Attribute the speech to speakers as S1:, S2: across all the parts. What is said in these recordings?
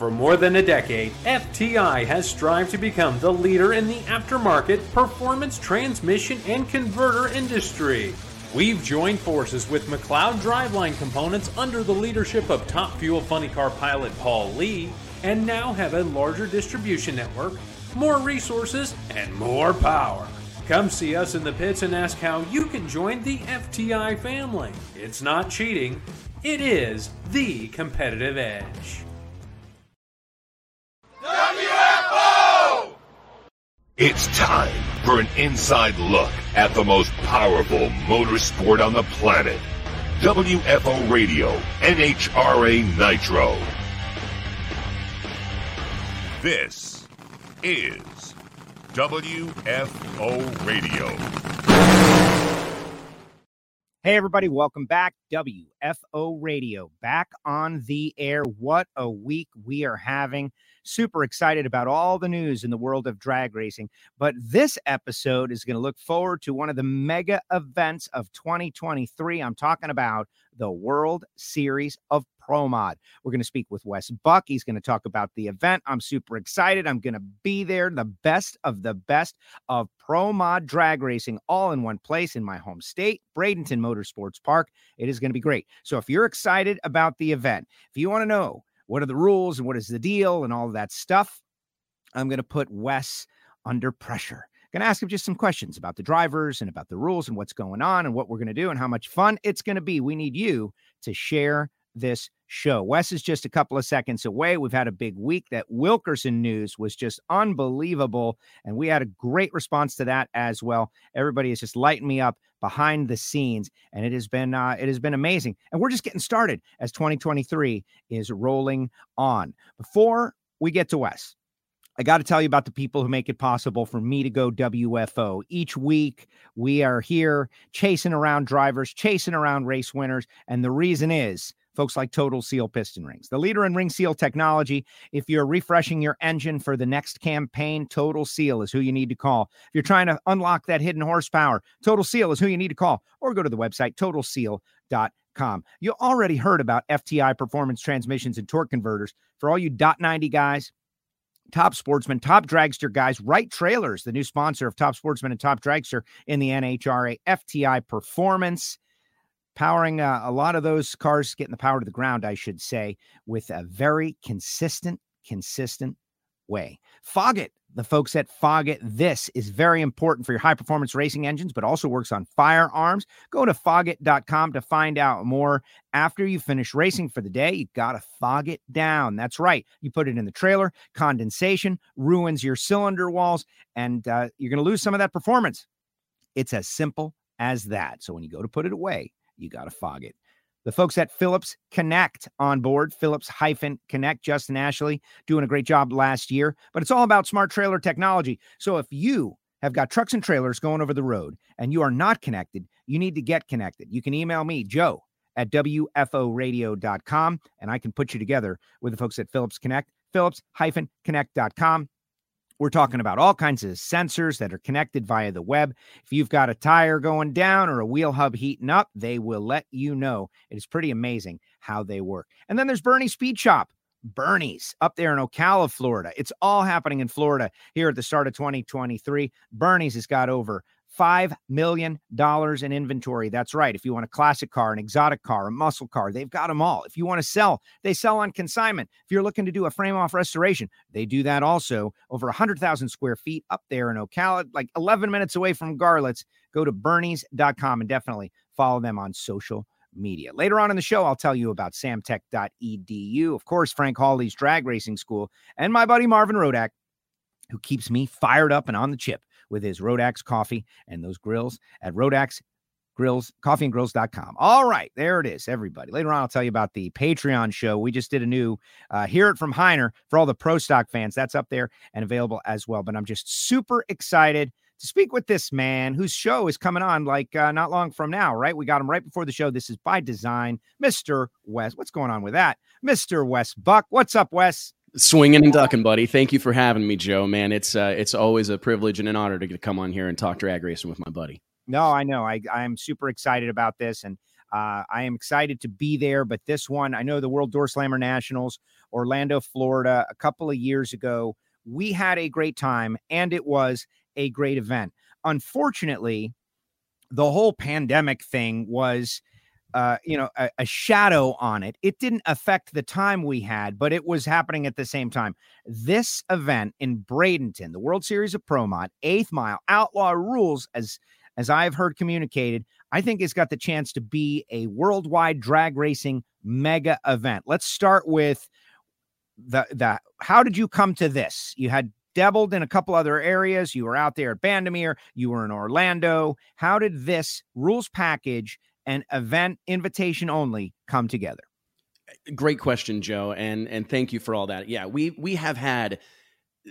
S1: For more than a decade, FTI has strived to become the leader in the aftermarket performance transmission and converter industry. We've joined forces with McLeod Driveline Components under the leadership of top fuel funny car pilot Paul Lee, and now have a larger distribution network, more resources, and more power. Come see us in the pits and ask how you can join the FTI family. It's not cheating, it is the competitive edge.
S2: It's time for an inside look at the most powerful motorsport on the planet. WFO Radio, NHRA Nitro. This is WFO Radio.
S3: Hey, everybody, welcome back. WFO Radio back on the air. What a week we are having. Super excited about all the news in the world of drag racing. But this episode is going to look forward to one of the mega events of 2023. I'm talking about the World Series of Pro Mod. We're going to speak with Wes Buck. He's going to talk about the event. I'm super excited. I'm going to be there, the best of the best of Pro Mod drag racing, all in one place in my home state, Bradenton Motorsports Park. It is going to be great. So if you're excited about the event, if you want to know what are the rules and what is the deal and all of that stuff, I'm going to put Wes under pressure. Going to ask him just some questions about the drivers and about the rules and what's going on and what we're going to do and how much fun it's going to be. We need you to share this show. Wes is just a couple of seconds away. We've had a big week. That Wilkerson news was just unbelievable. And we had a great response to that as well. Everybody is just lighting me up behind the scenes. And it has been uh, it has been amazing. And we're just getting started as 2023 is rolling on. Before we get to Wes, I got to tell you about the people who make it possible for me to go WFO. Each week, we are here chasing around drivers, chasing around race winners. And the reason is folks like Total Seal piston rings, the leader in ring seal technology. If you're refreshing your engine for the next campaign, Total Seal is who you need to call. If you're trying to unlock that hidden horsepower, Total Seal is who you need to call, or go to the website totalseal.com. You already heard about FTI performance transmissions and torque converters. For all you dot 90 guys, top sportsman, top dragster guys, Right Trailers, the new sponsor of Top Sportsman and Top Dragster in the NHRA, FTI Performance, powering uh, a lot of those cars, getting the power to the ground, I should say, with a very consistent, consistent way. Foggit, the folks at Foggit, this is very important for your high performance racing engines, but also works on firearms. Go to foggit.com to find out more. After you finish racing for the day, you got to fog it down. That's right. You put it in the trailer, condensation ruins your cylinder walls, and uh, you're going to lose some of that performance. It's as simple as that. So when you go to put it away, you got to fog it. The folks at Phillips Connect on board, Phillips hyphen Connect, Justin Ashley doing a great job last year, but it's all about smart trailer technology. So if you have got trucks and trailers going over the road and you are not connected, you need to get connected. You can email me, Joe at WFOradio.com, and I can put you together with the folks at Phillips Connect, Phillips hyphen Connect.com. We're talking about all kinds of sensors that are connected via the web. If you've got a tire going down or a wheel hub heating up, they will let you know. It is pretty amazing how they work. And then there's Bernie Speed Shop. Bernie's up there in Ocala, Florida. It's all happening in Florida here at the start of 2023. Bernie's has got over $5 million in inventory. That's right. If you want a classic car, an exotic car, a muscle car, they've got them all. If you want to sell, they sell on consignment. If you're looking to do a frame off restoration, they do that also. Over 100,000 square feet up there in Ocala, like 11 minutes away from Garlits. Go to bernies.com and definitely follow them on social media. Later on in the show, I'll tell you about samtech.edu. Of course, Frank Hawley's drag racing school and my buddy Marvin Rodak, who keeps me fired up and on the chip with his Rodax coffee and those grills at Rodax grills coffeeandgrills.com all right there it is everybody. Later on i'll tell you about the patreon show. We just did a new uh, hear it from heiner for all the pro stock fans. That's up there and available as well but i'm just super excited to speak with this man whose show is coming on like uh, not long from now right? We got him right before the show. This is by design mr wes what's going on with that? Mr wes buck what's up wes
S4: Swinging and ducking, buddy. Thank you for having me, Joe. Man, it's uh, it's always a privilege and an honor to to come on here and talk drag racing with my buddy.
S3: No, I know. I I'm super excited about this, and uh, I am excited to be there. But this one, I know the World Door Slammer Nationals Orlando, Florida, a couple of years ago. We had a great time and it was a great event. Unfortunately, the whole pandemic thing was uh, you know, a, a, shadow on it. It didn't affect the time we had, but it was happening at the same time. This event in Bradenton, the World Series of Pro Mod eighth mile, outlaw rules, as as I've heard communicated, I think it's got the chance to be a worldwide drag racing mega event. Let's start with the the how did you come to this? You had dabbled in a couple other areas. You were out there at Bandimere, you were in Orlando. How did this rules package and event invitation only come together?
S4: Great question, Joe, and and thank you for all that. Yeah, we we have had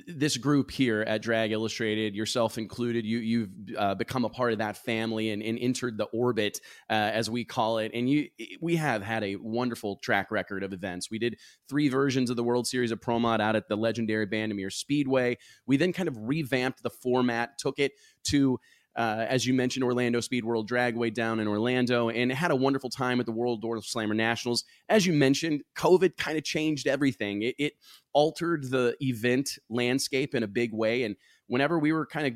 S4: this group here at Drag Illustrated, yourself included, you you've uh, become a part of that family and, and entered the orbit, uh, as we call it. And you, we have had a wonderful track record of events. We did three versions of the World Series of Pro Mod out at the legendary Bandimere Speedway. We then kind of revamped the format, took it to uh, as you mentioned, Orlando Speed World Dragway down in Orlando, and had a wonderful time at the World Door Slammer Nationals. As you mentioned, COVID kind of changed everything. It, it altered the event landscape in a big way. And whenever we were kind of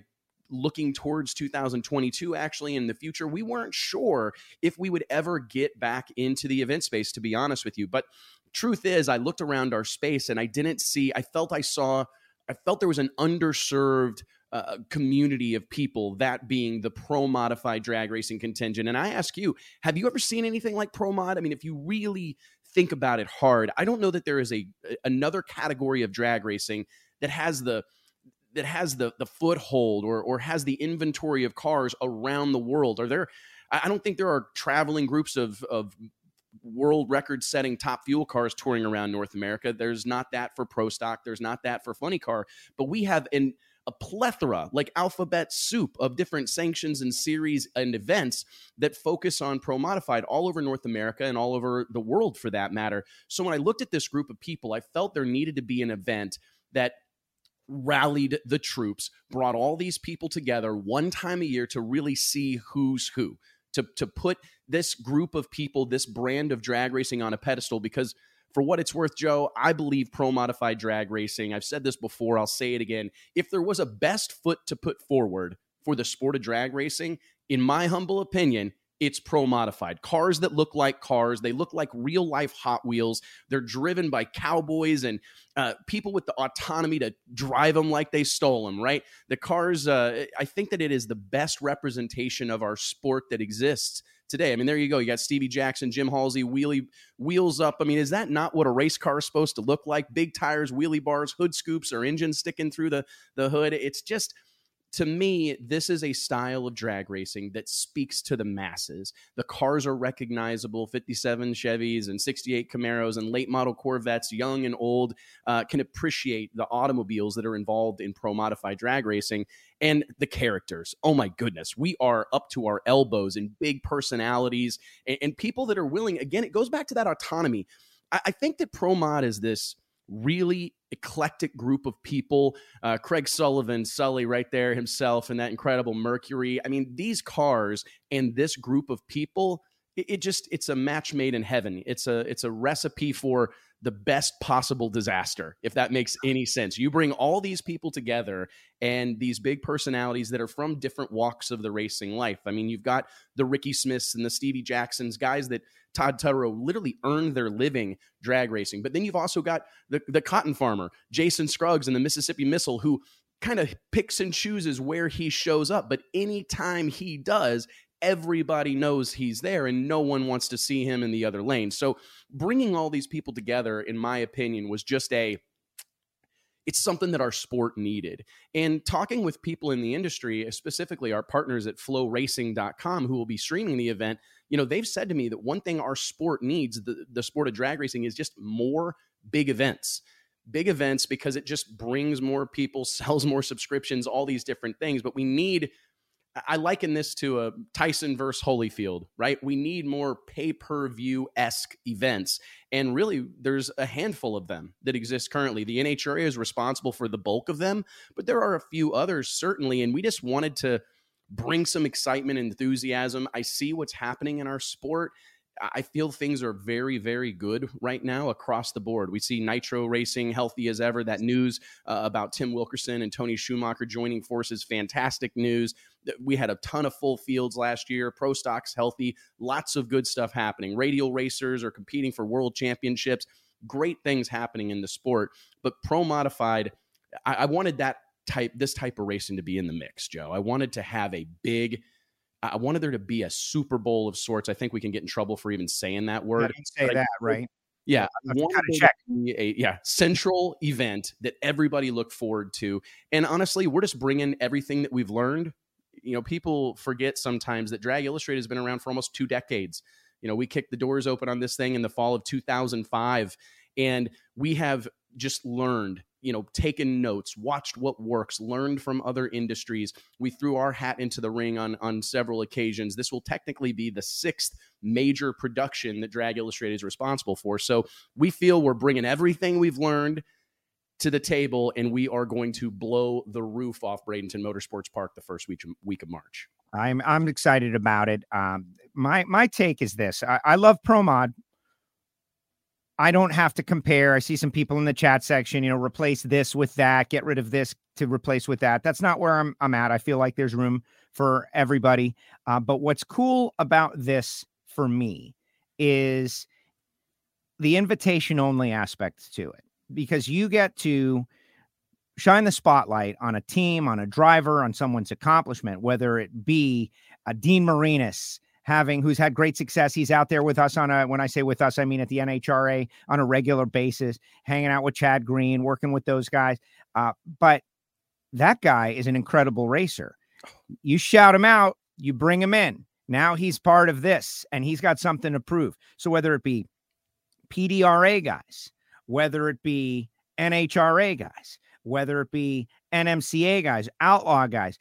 S4: looking towards 2022 actually in the future we weren't sure if we would ever get back into the event space to be honest with you but truth is i looked around our space and i didn't see i felt i saw i felt there was an underserved uh, community of people, that being the pro modified drag racing contingent. And I ask you, have you ever seen anything like pro mod? I mean, if you really think about it hard, I don't know that there is a another category of drag racing that has the that has the the foothold or or has the inventory of cars around the world. Are there? I don't think there are traveling groups of of world record setting top fuel cars touring around North America. There's not that for Pro Stock. There's not that for Funny Car. But we have an a plethora, like alphabet soup, of different sanctions and series and events that focus on pro modified all over North America and all over the world for that matter. So when I looked at this group of people, I felt there needed to be an event that rallied the troops, brought all these people together one time a year to really see who's who, to, to put this group of people, this brand of drag racing on a pedestal because for what it's worth, Joe, I believe pro modified drag racing. I've said this before, I'll say it again. If there was a best foot to put forward for the sport of drag racing, in my humble opinion, it's pro modified. Cars that look like cars. They look like real life Hot Wheels. They're driven by cowboys and uh, people with the autonomy to drive them like they stole them, right? The cars, uh, I think that it is the best representation of our sport that exists today. I mean, there you go. You got Stevie Jackson, Jim Halsey, wheelie wheels up. I mean, is that not what a race car is supposed to look like? Big tires, wheelie bars, hood scoops, or engines sticking through the the hood. It's just to me, this is a style of drag racing that speaks to the masses. The cars are recognizable 57 Chevys and 68 Camaros and late model Corvettes, young and old, uh, can appreciate the automobiles that are involved in pro modified drag racing and the characters. Oh my goodness, we are up to our elbows in big personalities and, and people that are willing. Again, it goes back to that autonomy. I, I think that pro mod is this really eclectic group of people. Uh, Craig Sullivan, Sully, right there himself, and that incredible Mercury. I mean, these cars and this group of people. It, it just it's a match made in heaven. It's a it's a recipe for the best possible disaster, if that makes any sense. You bring all these people together and these big personalities that are from different walks of the racing life. I mean, you've got the Ricky Smiths and the Stevie Jacksons, guys that Todd Tutterow literally earned their living drag racing. But then you've also got the, the cotton farmer, Jason Scruggs and the Mississippi Missile, who kind of picks and chooses where he shows up. But anytime he does, everybody knows he's there and no one wants to see him in the other lane. So bringing all these people together, in my opinion, was just a it's something that our sport needed. And talking with people in the industry, specifically our partners at floracing.com who will be streaming the event, you know, they've said to me that one thing our sport needs, the, the sport of drag racing, is just more big events. Big events because it just brings more people, sells more subscriptions, all these different things. But we need I liken this to a Tyson versus Holyfield, right? We need more pay per view esque events. And really, there's a handful of them that exist currently. The NHRA is responsible for the bulk of them, but there are a few others, certainly. And we just wanted to bring some excitement and enthusiasm. I see what's happening in our sport. I feel things are very, very good right now across the board. We see Nitro Racing healthy as ever. That news uh, about Tim Wilkerson and Tony Schumacher joining forces, fantastic news. We had a ton of full fields last year. Pro stocks healthy. Lots of good stuff happening. Radial racers are competing for world championships. Great things happening in the sport. But pro modified, I, I wanted that type, this type of racing to be in the mix, Joe. I wanted to have a big I wanted there to be a Super Bowl of sorts. I think we can get in trouble for even saying that word.
S3: say that, right?
S4: Yeah, check. A, yeah, central event that everybody looked forward to. And honestly, we're just bringing everything that we've learned. You know, people forget sometimes that Drag Illustrated has been around for almost two decades. You know, we kicked the doors open on this thing in the fall of 2005, and we have just learned you know taken notes watched what works learned from other industries. We threw our hat into the ring on on several occasions. This will technically be the sixth major production that drag illustrated is responsible for. So we feel we're bringing everything we've learned to the table and we are going to blow the roof off bradenton motorsports park the first week, week of march.
S3: I'm i'm excited about it. Um, my my take is this. I, I love promod I don't have to compare. I see some people in the chat section, you know, replace this with that, get rid of this to replace with that. That's not where I'm, I'm at. I feel like there's room for everybody. Uh, but what's cool about this for me is the invitation only aspect to it because you get to shine the spotlight on a team, on a driver, on someone's accomplishment, whether it be a Dean Marinis, having who's had great success. He's out there with us on a when I say with us, I mean at the NHRA on a regular basis, hanging out with Chad Green, working with those guys. Uh, but that guy is an incredible racer. You shout him out, you bring him in. Now he's part of this and he's got something to prove. So whether it be PDRA guys, whether it be NHRA guys, whether it be NMCA guys, outlaw guys,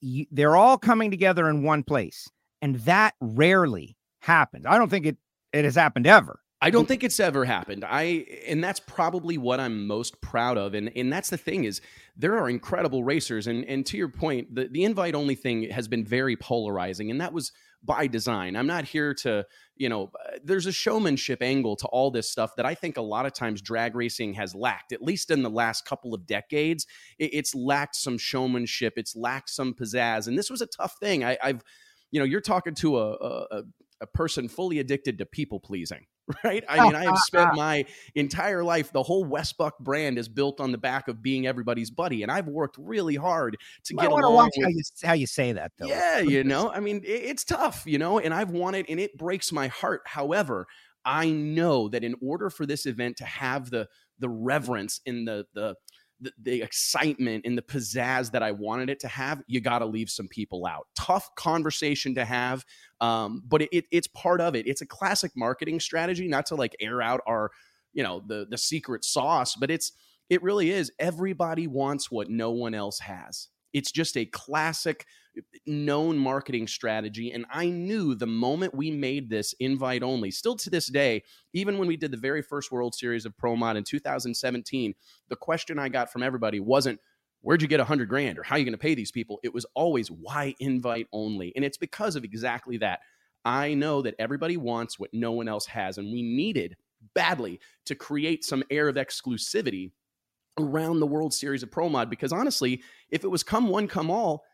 S3: you, they're all coming together in one place and that rarely happens. I don't think it it has happened ever.
S4: I don't think it's ever happened. I and that's probably what I'm most proud of. And and that's the thing is there are incredible racers. And and to your point, the, the invite only thing has been very polarizing. And that was by design. I'm not here to, you know, there's a showmanship angle to all this stuff that I think a lot of times drag racing has lacked, at least in the last couple of decades. It, it's lacked some showmanship, it's lacked some pizzazz. And this was a tough thing. I, I've you know, you're talking to a, a, a person fully addicted to people pleasing, right? I mean, I have spent my entire life, the whole Wes Buck brand is built on the back of being everybody's buddy. And I've worked really hard to get along. Watch
S3: with, how, you, how you say that, though.
S4: Yeah, you know, I mean, it, it's tough, you know, and I've wanted, and it breaks my heart. However, I know that in order for this event to have the the reverence in the the the, excitement and the pizzazz that I wanted it to have, you got to leave some people out. Tough conversation to have, um, but it, it, it's part of it. It's a classic marketing strategy, not to like air out our, you know, the the secret sauce, but it's it really is. Everybody wants what no one else has. It's just a classic known marketing strategy. And I knew the moment we made this invite only, still to this day, even when we did the very first World Series of Pro Mod in 2017, the question I got from everybody wasn't, Where'd you get a hundred grand or how are you going to pay these people? It was always why invite only. And it's because of exactly that. I know that everybody wants what no one else has. And we needed badly to create some air of exclusivity around the World Series of Pro Mod because honestly, if it was come one, come all,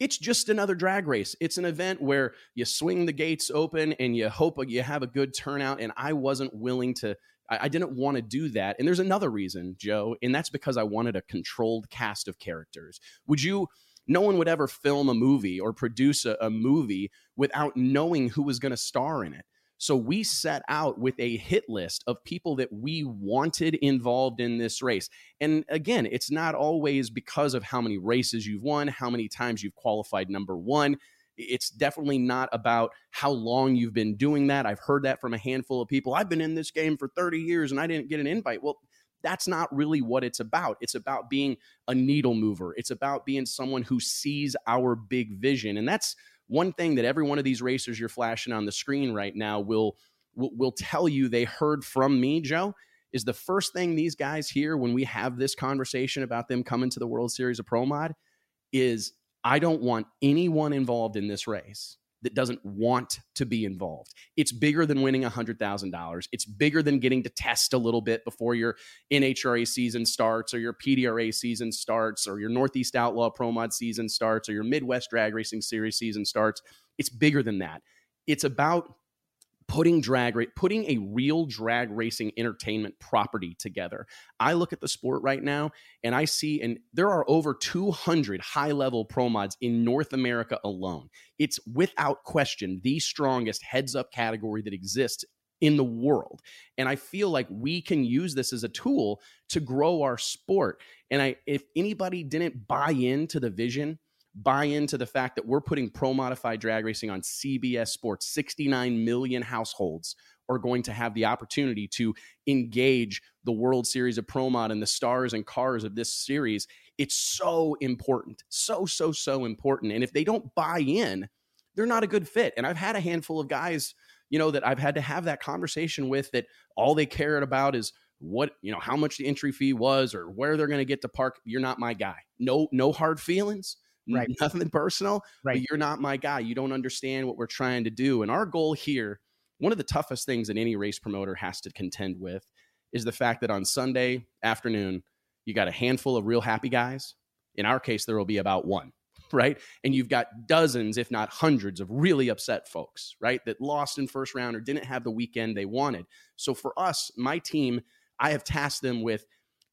S4: it's just another drag race. It's an event where you swing the gates open and you hope you have a good turnout. And I wasn't willing to, I, didn't want to do that. And there's another reason, Joe, and that's because I wanted a controlled cast of characters. Would you? No one would ever film a movie or produce a, a movie without knowing who was going to star in it. So we set out with a hit list of people that we wanted involved in this race. And again, it's not always because of how many races you've won, how many times you've qualified number one. It's definitely not about how long you've been doing that. I've heard that from a handful of people. I've been in this game for 30 years and I didn't get an invite. Well, that's not really what it's about. It's about being a needle mover. It's about being someone who sees our big vision. And that's one thing that every one of these racers you're flashing on the screen right now will will, tell you they heard from me, Joe, is the first thing these guys hear when we have this conversation about them coming to the World Series of Pro Mod is I don't want anyone involved in this race that doesn't want to be involved. It's bigger than winning $100,000. It's bigger than getting to test a little bit before your NHRA season starts or your PDRA season starts or your Northeast Outlaw Pro Mod season starts or your Midwest Drag Racing Series season starts. It's bigger than that. It's about putting drag putting a real drag racing entertainment property together. I look at the sport right now and I see and there are over 200 high level pro mods in North America alone. It's without question the strongest heads up category that exists in the world. And I feel like we can use this as a tool to grow our sport. And I if anybody didn't buy into the vision buy into the fact that we're putting pro modified drag racing on CBS Sports. 69 million households are going to have the opportunity to engage the World Series of Pro Mod and the stars and cars of this series. It's so important. So, so, so important. And if they don't buy in, they're not a good fit. And I've had a handful of guys, you know, that I've had to have that conversation with that all they cared about is what, you know, how much the entry fee was or where they're going to get to park. You're not my guy. No, no hard feelings
S3: right.
S4: nothing personal,
S3: right.
S4: but you're not my guy. You don't understand what we're trying to do. And our goal here, one of the toughest things that any race promoter has to contend with is the fact that on Sunday afternoon, you got a handful of real happy guys. In our case, there will be about one, right? And you've got dozens, if not hundreds, of really upset folks, right? That lost in first round or didn't have the weekend they wanted. So for us, my team, I have tasked them with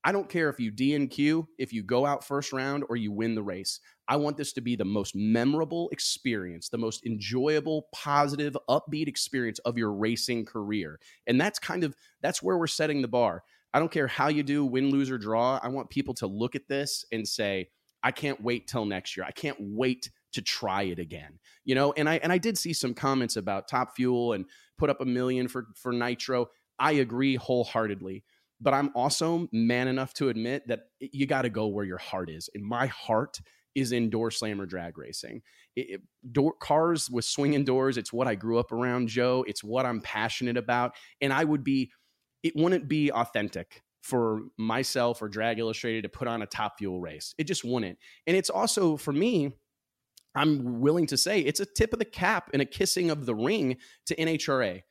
S4: I don't care if you DNQ, if you go out first round or you win the race. I want this to be the most memorable experience, the most enjoyable, positive, upbeat experience of your racing career. And that's kind of that's where we're setting the bar. I don't care how you do, win, lose or draw. I want people to look at this and say, I can't wait till next year. I can't wait to try it again. You know, and I and I did see some comments about Top Fuel and put up a million for for Nitro. I agree wholeheartedly but I'm also man enough to admit that you got to go where your heart is. And my heart is in door slammer drag racing. It, it, door, cars with swinging doors, it's what I grew up around, Joe. It's what I'm passionate about. And I would be, it wouldn't be authentic for myself or Drag Illustrated to put on a top fuel race. It just wouldn't. And it's also for me, I'm willing to say it's a tip of the cap and a kissing of the ring to NHRA.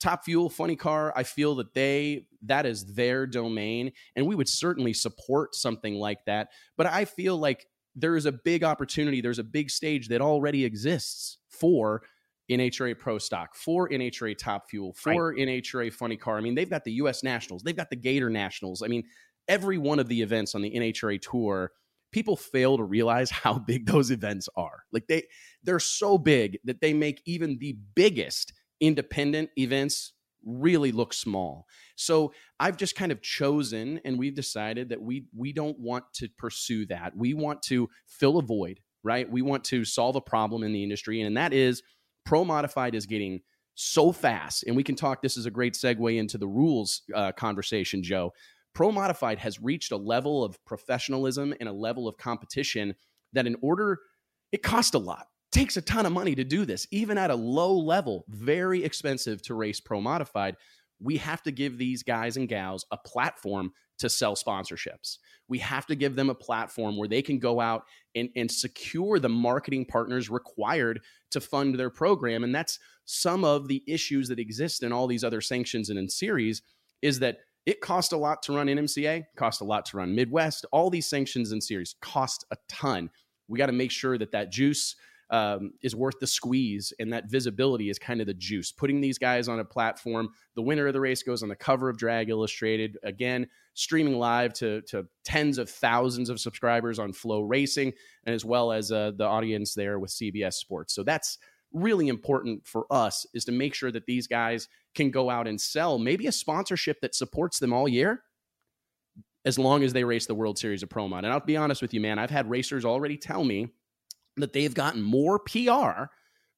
S4: Top Fuel, Funny Car, I feel that they that is their domain, and we would certainly support something like that. But I feel like there is a big opportunity. There's a big stage that already exists for NHRA Pro Stock, for NHRA Top Fuel, for right. NHRA Funny Car. I mean, they've got the U.S. Nationals, they've got the Gator Nationals. I mean, every one of the events on the NHRA tour people fail to realize how big those events are. Like they they're so big that they make even the biggest independent events really look small. So I've just kind of chosen and we've decided that we we don't want to pursue that. We want to fill a void, right? We want to solve a problem in the industry and that is pro modified is getting so fast and we can talk this is a great segue into the rules uh, conversation, Joe. Pro modified has reached a level of professionalism and a level of competition that in order it costs a lot takes a ton of money to do this, even at a low level, very expensive to race pro modified. We have to give these guys and gals a platform to sell sponsorships. We have to give them a platform where they can go out and, and secure the marketing partners required to fund their program. And that's some of the issues that exist in all these other sanctions and in series is that it costs a lot to run NMCA, cost a lot to run Midwest. All these sanctions and series cost a ton. We got to make sure that that juice um, is worth the squeeze, and that visibility is kind of the juice. Putting these guys on a platform, the winner of the race goes on the cover of Drag Illustrated. Again, streaming live to to tens of thousands of subscribers on FloRacing, and as well as uh, the audience there with CBS Sports. So that's really important for us is to make sure that these guys can go out and sell maybe a sponsorship that supports them all year as long as they race the World Series of Pro Mod. And I'll be honest with you, man, I've had racers already tell me that they've gotten more PR,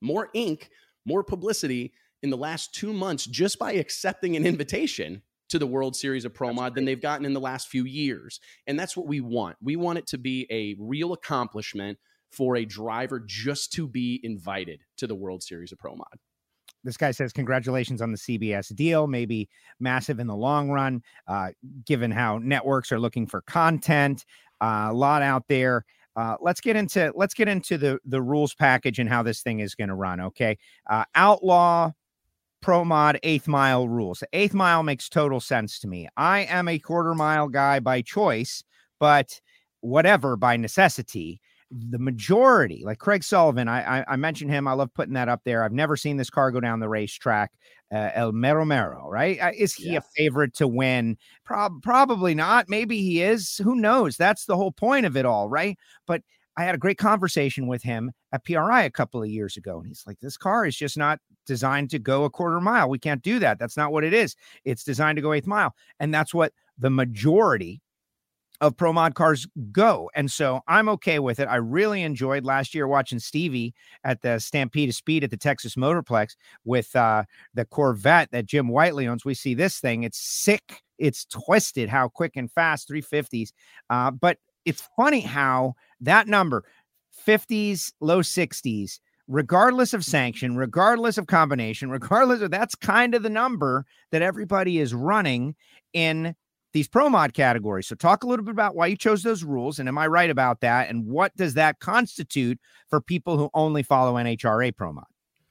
S4: more ink, more publicity in the last two months just by accepting an invitation to the World Series of Pro Mod than they've gotten in the last few years. And that's what we want. We want it to be a real accomplishment for a driver just to be invited to the World Series of Pro Mod.
S3: This guy says, Congratulations on the CBS deal. Maybe massive in the long run, uh, given how networks are looking for content. Uh, a lot out there. Uh, let's get into let's get into the the rules package and how this thing is going to run. Okay, uh, outlaw pro mod eighth mile rules. eighth mile makes total sense to me. I am a quarter mile guy by choice, but whatever by necessity the majority, like Craig Sullivan, I, I, I mentioned him. I love putting that up there. I've never seen this car go down the racetrack. Uh, El Mero Mero, right? Uh, is he yes. a favorite to win? Prob- probably not. Maybe he is. Who knows? That's the whole point of it all, right? But I had a great conversation with him at PRI a couple of years ago, and he's like, "This car is just not designed to go a quarter mile. We can't do that. That's not what it is. It's designed to go eighth mile, and that's what the majority of pro mod cars go. And so I'm okay with it. I really enjoyed last year watching Stevie at the Stampede of Speed at the Texas Motorplex with uh, the Corvette that Jim Whiteley owns. We see this thing, it's sick, it's twisted, how quick and fast 350s. Uh, but it's funny how that number 50s, low 60s, regardless of sanction, regardless of combination, regardless of that's kind of the number that everybody is running in these pro mod categories. So, talk a little bit about why you chose those rules, and am I right about that? And what does that constitute for people who only follow NHRA pro mod?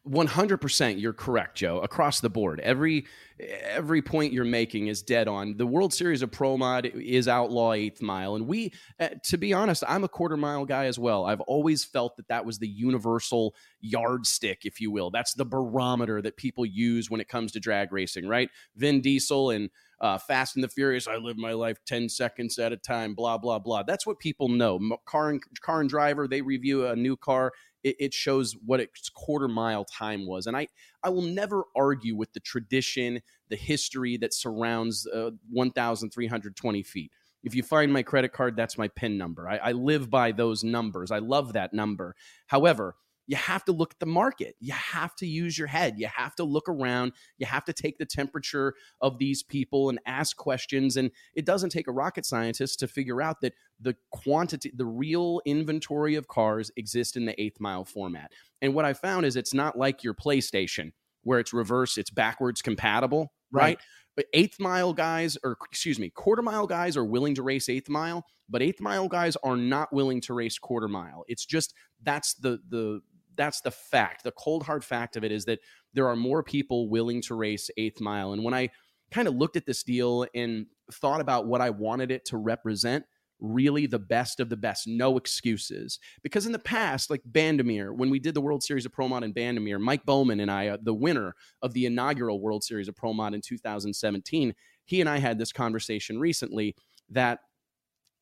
S4: 100% you're correct joe across the board every every point you're making is dead on the world series of pro mod is outlaw eighth mile and we uh, to be honest i'm a quarter mile guy as well i've always felt that that was the universal yardstick if you will that's the barometer that people use when it comes to drag racing right vin diesel and uh, Fast and the Furious, I live my life 10 seconds at a time, blah, blah, blah. That's what people know. Car and, car and driver, they review a new car it, it shows what its quarter mile time was. And I, I will never argue with the tradition, the history that surrounds uh, 1,320 feet. If you find my credit card, that's my PIN number. I, I live by those numbers. I love that number. However, you have to look at the market. You have to use your head. You have to look around. You have to take the temperature of these people and ask questions. And it doesn't take a rocket scientist to figure out that the quantity, the real inventory of cars exist in the eighth mile format. And what I found is it's not like your PlayStation where it's reverse, it's backwards compatible, right? right? But eighth mile guys, or excuse me, quarter mile guys are willing to race eighth mile, but eighth mile guys are not willing to race quarter mile. It's just that's the the that's the fact. The cold hard fact of it is that there are more people willing to race eighth mile. And when I kind of looked at this deal and thought about what I wanted it to represent, really the best of the best, no excuses. Because in the past, like Bandimere, when we did the World Series of Pro Mod in Bandimere, Mike Bowman and I, uh, the winner of the inaugural World Series of Pro Mod in 2017, he and I had this conversation recently that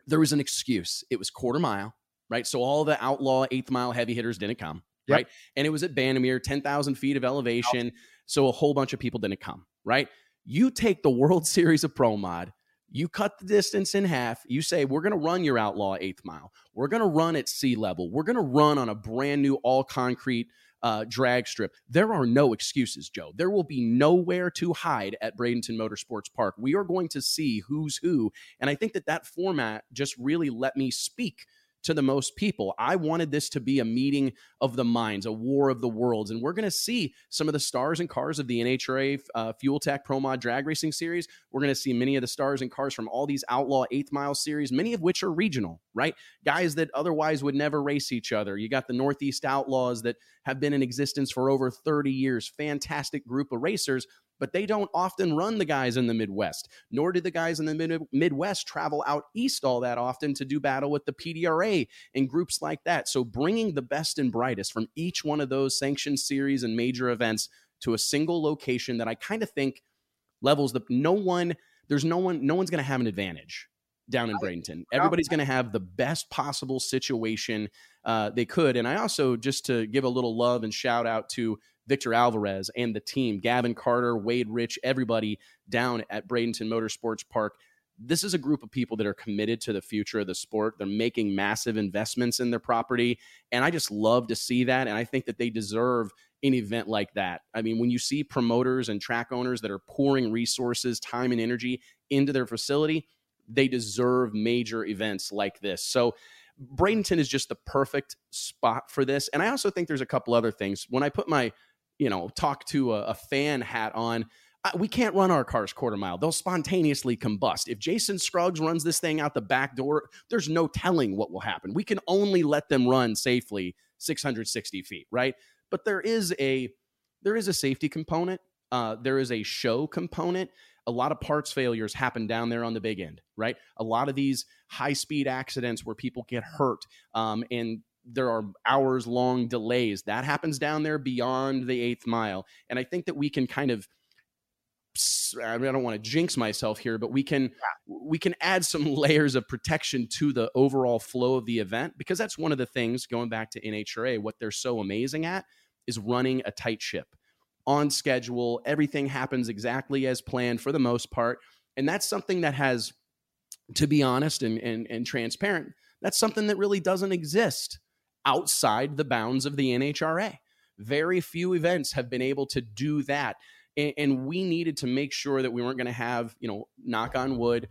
S4: there was an excuse. It was quarter mile, right? So all the outlaw eighth mile heavy hitters didn't come yep. right? And it was at Bandimere, 10,000 feet of elevation. So a whole bunch of people didn't come, right? You take the World Series of Pro Mod, you cut the distance in half. You say, we're going to run your outlaw eighth mile. We're going to run at sea level. We're going to run on a brand new all concrete uh, drag strip. There are no excuses, Joe. There will be nowhere to hide at Bradenton Motorsports Park. We are going to see who's who. And I think that that format just really let me speak to the most people. I wanted this to be a meeting of the minds, a war of the worlds. And we're going to see some of the stars and cars of the NHRA uh, FuelTech Pro Mod Drag Racing Series. We're going to see many of the stars and cars from all these Outlaw Eighth Mile Series, many of which are regional, right? Guys that otherwise would never race each other. You got the Northeast Outlaws that have been in existence for over 30 years. Fantastic group of racers but they don't often run the guys in the Midwest, nor do the guys in the Mid- Midwest travel out east all that often to do battle with the PDRA and groups like that. So bringing the best and brightest from each one of those sanctioned series and major events to a single location that I kind of think levels the no one there's no one no one's going to have an advantage down in Bradenton. Everybody's going to have the best possible situation uh, they could. And I also, just to give a little love and shout out to Victor Alvarez and the team, Gavin Carter, Wade Rich, everybody down at Bradenton Motorsports Park. This is a group of people that are committed to the future of the sport. They're making massive investments in their property. And I just love to see that. And I think that they deserve an event like that. I mean, when you see promoters and track owners that are pouring resources, time, and energy into their facility, they deserve major events like this. So, Bradenton is just the perfect spot for this. And I also think there's a couple other things. When I put my you know, talk to a, a fan hat on. we can't run our cars quarter mile. They'll spontaneously combust. If Jason Scruggs runs this thing out the back door, there's no telling what will happen. We can only let them run safely 660 feet, right? But there is a there is a safety component. Uh, there is a show component. A lot of parts failures happen down there on the big end, right? A lot of these high speed accidents where people get hurt um, and there are hours long delays that happens down there beyond the eighth mile. And I think that we can kind of I, mean, I don't want to jinx myself here, but we can yeah. we can add some layers of protection to the overall flow of the event because that's one of the things going back to NHRA. What they're so amazing at is running a tight ship on schedule. Everything happens exactly as planned for the most part, and that's something that has, to be honest and and, and transparent, that's something that really doesn't exist outside the bounds of the NHRA. Very few events have been able to do that and, and we needed to make sure that we weren't going to have, you know, knock on wood,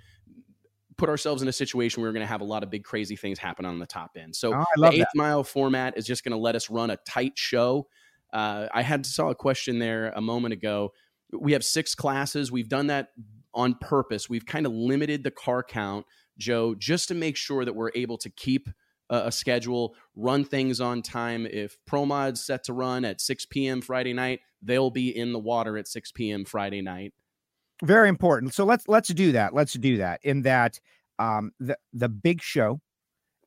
S4: put ourselves in a situation where we're going to have a lot of big crazy things happen on the top end. So oh, the eighth that. mile format is just going to let us run a tight show. Uh, I had saw a question there a moment ago. We have six classes. We've done that on purpose. We've kind of limited the car count, Joe, just to make sure that we're able to keep a, schedule, run things on time. If ProMod's set to run at 6 p.m. Friday night, they'll be in the water at 6 p.m. Friday night.
S3: Very important. So let's let's do that. Let's do that. In that, um, the the big show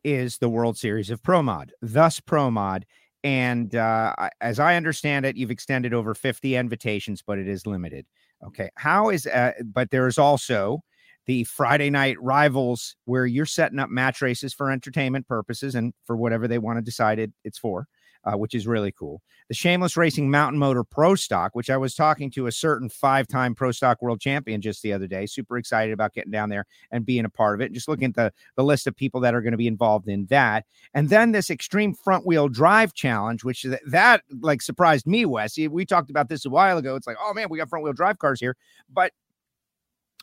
S3: is the World Series of ProMod. Thus ProMod And uh, as I understand it, you've extended over 50 invitations, but it is limited. Okay. How is, uh, but there is also the Friday night rivals where you're setting up match races for entertainment purposes and for whatever they want to decide it, it's for. Uh, which is really cool. The Shameless Racing Mountain Motor Pro Stock, which I was talking to a certain five time Pro Stock World Champion just the other day. Super excited about getting down there and being a part of it. Just looking at the, the list of people that are going to be involved in that. And then this Extreme Front Wheel Drive Challenge, which that, that like surprised me, Wes. We talked about this a while ago. It's like, oh man, we got front wheel drive cars here. But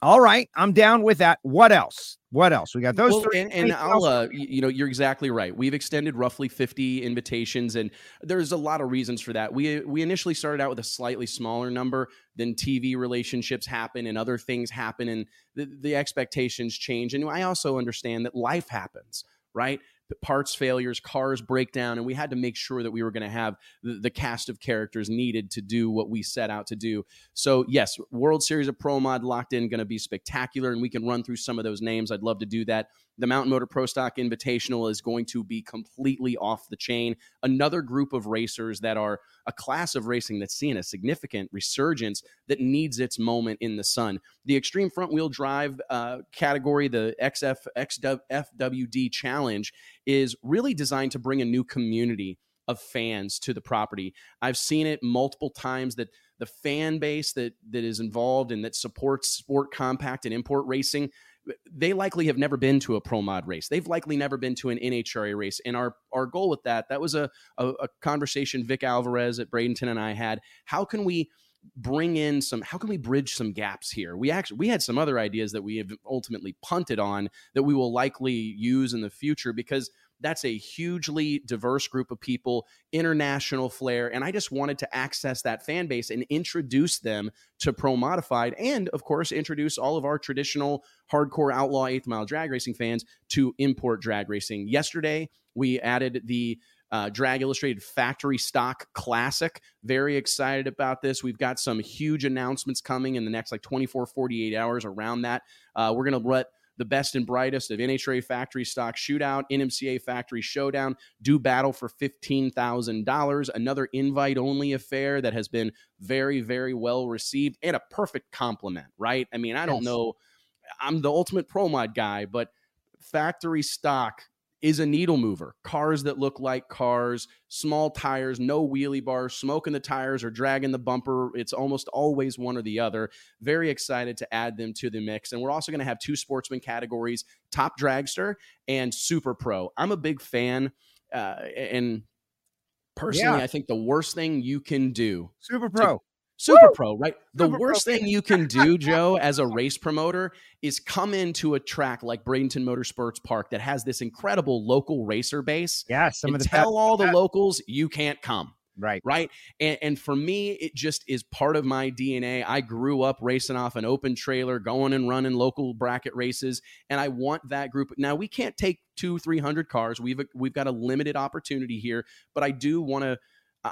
S3: all right, I'm down with that. What else? What else? We got those well,
S4: three. And, and I'll, uh, you know, you're exactly right. We've extended roughly 50 invitations, and there's a lot of reasons for that. We we initially started out with a slightly smaller number. Then TV relationships happen, and other things happen, and the, the expectations change. And I also understand that life happens, right? Parts failures, cars break down, and we had to make sure that we were going to have the, the, cast of characters needed to do what we set out to do. So, yes, World Series of Pro Mod locked in, going to be spectacular, and we can run through some of those names. I'd love to do that. The Mountain Motor Pro Stock Invitational is going to be completely off the chain. Another group of racers that are a class of racing that's seeing a significant resurgence that needs its moment in the sun. The Extreme Front Wheel Drive uh, category, the XF XFWD Challenge, is really designed to bring a new community of fans to the property. I've seen it multiple times that the fan base that that is involved and that supports sport compact and import racing they likely have never been to a pro mod race. They've likely never been to an NHRA race. And our our goal with that, that was a, a, a conversation Vic Alvarez at Bradenton and I had. How can we bring in some how can we bridge some gaps here we actually we had some other ideas that we have ultimately punted on that we will likely use in the future because that's a hugely diverse group of people, international flair. And I just wanted to access that fan base and introduce them to Pro Modified and, of course, introduce all of our traditional hardcore outlaw eighth mile drag racing fans to import drag racing. Yesterday, we added the uh, Drag Illustrated Factory Stock Classic. Very excited about this. We've got some huge announcements coming in the next like 24, 48 hours around that. Uh, we're going to let the best and brightest of NHRA Factory Stock Shootout, NMCA Factory Showdown, do battle for $15,000. Another invite only affair that has been very, very well received and a perfect compliment, right? I mean, I don't yes. know. I'm the ultimate pro mod guy, but factory stock is a needle mover. Cars that look like cars, small tires, no wheelie bars, smoking the tires or dragging the bumper. It's almost always one or the other. Very excited to add them to the mix. And we're also going to have two sportsman categories top dragster and super pro. I'm a big fan. Uh, and personally, yeah. I think the worst thing you can do
S3: super pro
S4: Super Woo! Pro, right? The Super worst Pro. thing you can do, Joe, as a race promoter is come into a track like Bradenton Motorsports Park that has this incredible local racer base.
S3: Yeah, some of the
S4: tell all the locals you can't come.
S3: Right.
S4: Right. And, and for me, it just is part of my DNA. I grew up racing off an open trailer, going and running local bracket races. And I want that group. Now, we can't take two, 300 cars. We've, we've got a limited opportunity here, but I do want to.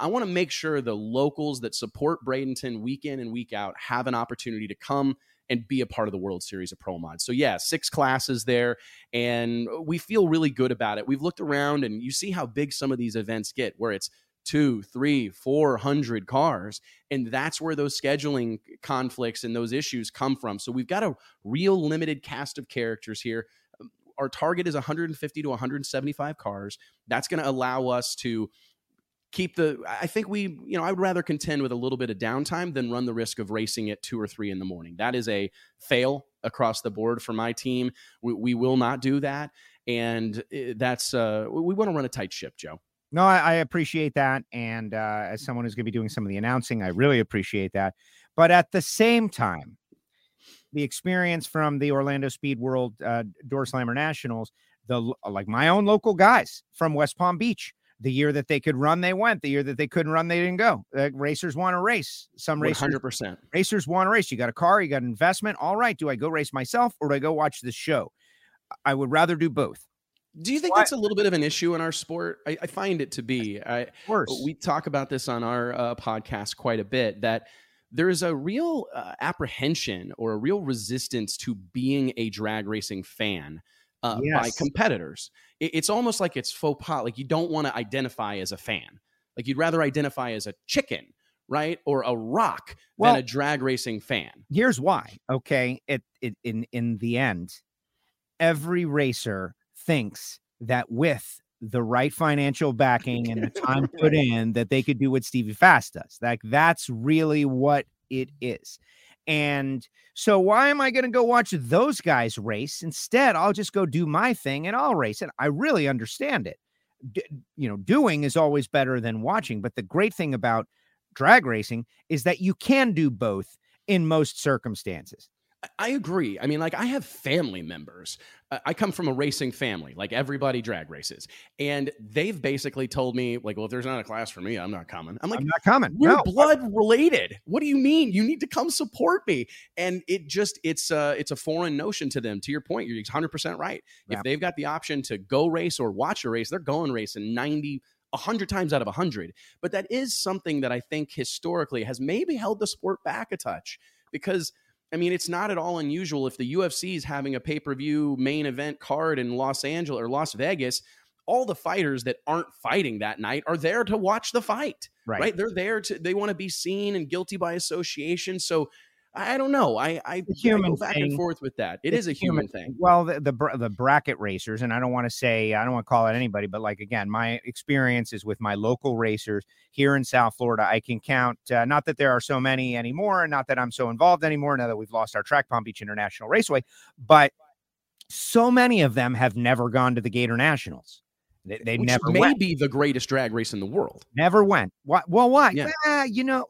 S4: I want to make sure the locals that support Bradenton week in and week out have an opportunity to come and be a part of the World Series of Pro Mod. So yeah, six classes there, and we feel really good about it. We've looked around, and you see how big some of these events get, where it's two, three, four hundred cars, and that's where those scheduling conflicts and those issues come from. So we've got a real limited cast of characters here. Our target is 150 to 175 cars. That's going to allow us to keep the i think we you know i would rather contend with a little bit of downtime than run the risk of racing at two or three in the morning. That is a fail across the board for my team. We, we will not do that. And eh, that's uh we want to run a tight ship joe.
S3: No i, I appreciate that. And uh, as someone who's going to be doing some of the announcing i really appreciate that. But at the same time the experience from the orlando speed world uh, door slammer nationals the like my own local guys from west palm beach the year that they could run, they went. The year that they couldn't run, they didn't go. Uh, racers want to race. Some racers,
S4: 100%.
S3: Racers want to race. You got a car, you got an investment. All right. Do I go race myself or do I go watch this show? I would rather do both.
S4: Do you think that's a little bit of an issue in our sport? I, I find it to be. I, of
S3: course.
S4: We talk about this on our uh, podcast quite a bit that there is a real uh, apprehension or a real resistance to being a drag racing fan uh, yes. by competitors. It, it's almost like it's faux pas. Like you don't want to identify as a fan. Like you'd rather identify as a chicken, right, or a rock well, than a drag racing fan.
S3: Here's why. Okay, it, it in in the end, every racer thinks that with the right financial backing and the time put in that they could do what Stevie Fast does. Like that's really what it is. And so, why am I going to go watch those guys race? Instead, I'll just go do my thing and I'll race. And I really understand it. D- you know, doing is always better than watching. But the great thing about drag racing is that you can do both in most circumstances.
S4: I agree. I mean, like I have family members. I come from a racing family, like everybody drag races, and they've basically told me, like, well, if there's not a class for me, I'm not coming. I'm like,
S3: I'm not coming.
S4: We're no. blood related. What do you mean? You need to come support me. And it just it's uh it's a foreign notion to them. To your point, you're 100 percent right. Yeah. If they've got the option to go race or watch a race, they're going racing 90 100 times out of 100. But that is something that I think historically has maybe held the sport back a touch because I mean, it's not at all unusual if the UFC is having a pay per view main event card in Los Angeles or Las Vegas. All the fighters that aren't fighting that night are there to watch the fight, right? right? They're there to, they want to be seen and guilty by association. So I don't know. I I, human I go back thing. and forth with that. It it's is a human, human thing.
S3: Well, the, the the bracket racers, and I don't want to say I don't want to call it anybody, but like again, my experiences with my local racers here in South Florida, I can count. Uh, not that there are so many anymore, and not that I'm so involved anymore. Now that we've lost our track, Palm Beach International Raceway, but so many of them have never gone to the Gator Nationals. They, they never
S4: may
S3: went.
S4: be the greatest drag race in the world.
S3: Never went. Why? Well, why? Yeah. You know,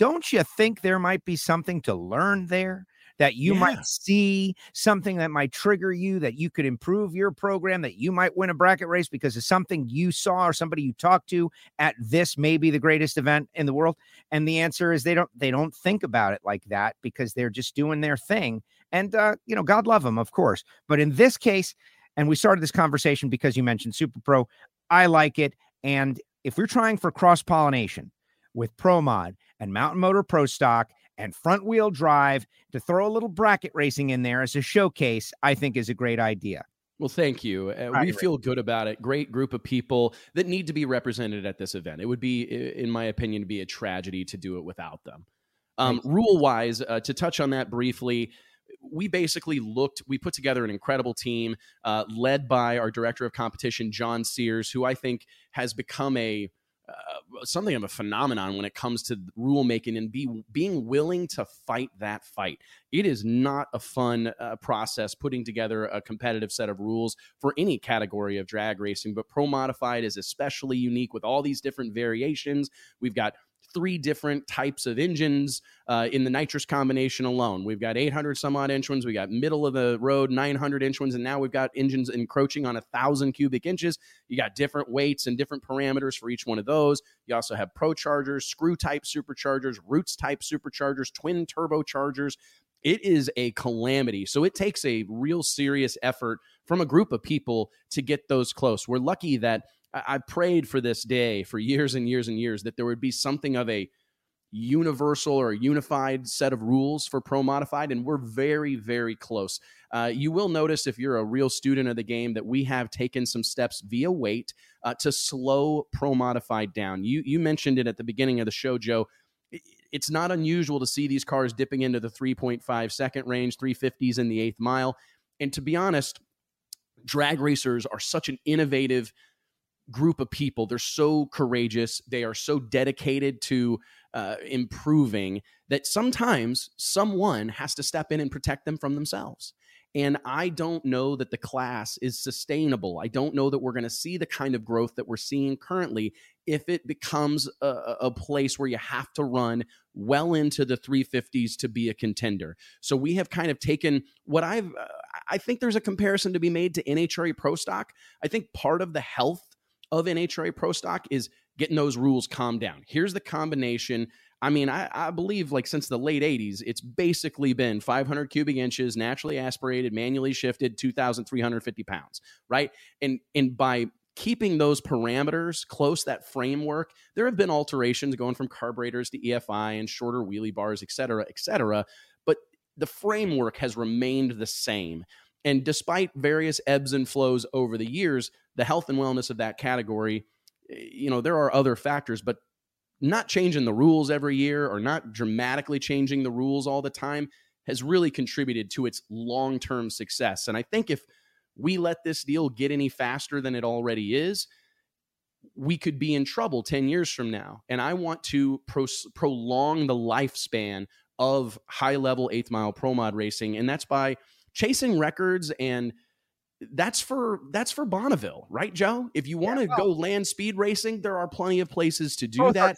S3: don't you think there might be something to learn there? That you yeah. might see something that might trigger you, that you could improve your program, that you might win a bracket race because of something you saw or somebody you talked to at this maybe the greatest event in the world. And the answer is they don't they don't think about it like that because they're just doing their thing. And uh, you know, God love them, of course. But in this case, and we started this conversation because you mentioned Super Pro. I like it. And if we're trying for cross pollination with Pro Mod and Mountain Motor Pro Stock and front wheel drive to throw a little bracket racing in there as a showcase, I think is a great idea.
S4: Well, thank you. Uh, we feel good about it. Great group of people that need to be represented at this event. It would be, in my opinion, be a tragedy to do it without them. Um, rule wise, uh, to touch on that briefly, we basically looked, we put together an incredible team uh, led by our director of competition, John Sears, who I think has become a uh, something of a phenomenon when it comes to rulemaking and be being willing to fight that fight. It is not a fun uh, process putting together a competitive set of rules for any category of drag racing, but Pro Modified is especially unique with all these different variations. We've got three different types of engines uh, in the nitrous combination alone. We've got 800 some odd inch ones, we got middle of the road 900 inch ones, and now we've got engines encroaching on a thousand cubic inches. You got different weights and different parameters for each one of those. You also have pro chargers, screw type superchargers, roots type superchargers, twin turbochargers. It is a calamity. So it takes a real serious effort from a group of people to get those close. We're lucky that I, prayed for this day for years and years and years that there would be something of a universal or unified set of rules for pro modified and we're very very close. Uh, you will notice if you're a real student of the game that we have taken some steps via weight uh, to slow pro modified down. You you mentioned it at the beginning of the show joe. It's not unusual to see these cars dipping into the 3.5 second range 350s in the eighth mile. And to be honest drag racers are such an innovative group of people. They're so courageous. They are so dedicated to uh, improving that sometimes someone has to step in and protect them from themselves. And I don't know that the class is sustainable. I don't know that we're going to see the kind of growth that we're seeing currently if it becomes a, a, place where you have to run well into the 350s to be a contender. So we have kind of taken what I've, uh, I think there's a comparison to be made to NHRA Pro Stock. I think part of the health of NHRA Pro Stock is getting those rules calmed down. Here's the combination. I mean, I, I, believe like since the late 80s, it's basically been 500 cubic inches, naturally aspirated, manually shifted, 2,350 pounds, right? And and by keeping those parameters close, that framework, there have been alterations going from carburetors to EFI and shorter wheelie bars, et cetera, et cetera. But the framework has remained the same. And despite various ebbs and flows over the years, the health and wellness of that category, eh, you know, there are other factors, but not changing the rules every year or not dramatically changing the rules all the time has really contributed to its long term success. And I think if we let this deal get any faster than it already is, we could be in trouble 10 years from now. And I want to pro- prolong the lifespan of high level eighth mile pro mod racing. And that's by chasing records and that's for that's for Bonneville, right, Joe? If you want to yeah, well, go land speed racing, there are plenty of places to do that.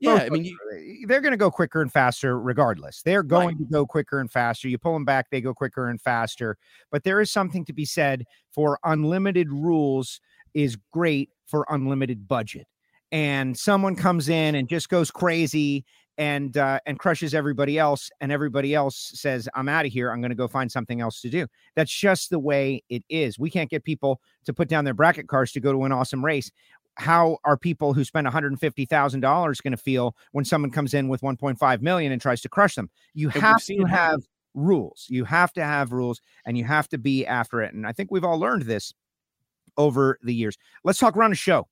S4: Yeah, I mean, you,
S3: they're going to go quicker and faster regardless. They're going right. to go quicker and faster. You pull them back, they go quicker and faster. But there is something to be said for unlimited rules is great for unlimited budget. And someone comes in and just goes crazy and uh, and crushes everybody else, and everybody else says, "I'm out of here. I'm going to go find something else to do." That's just the way it is. We can't get people to put down their bracket cars to go to an awesome race. How are people who spend $150,000 going to feel when someone comes in with 1.5 million and tries to crush them? You have to have rules. You have to have rules, and you have to be after it. And I think we've all learned this over the years. Let's talk run a show.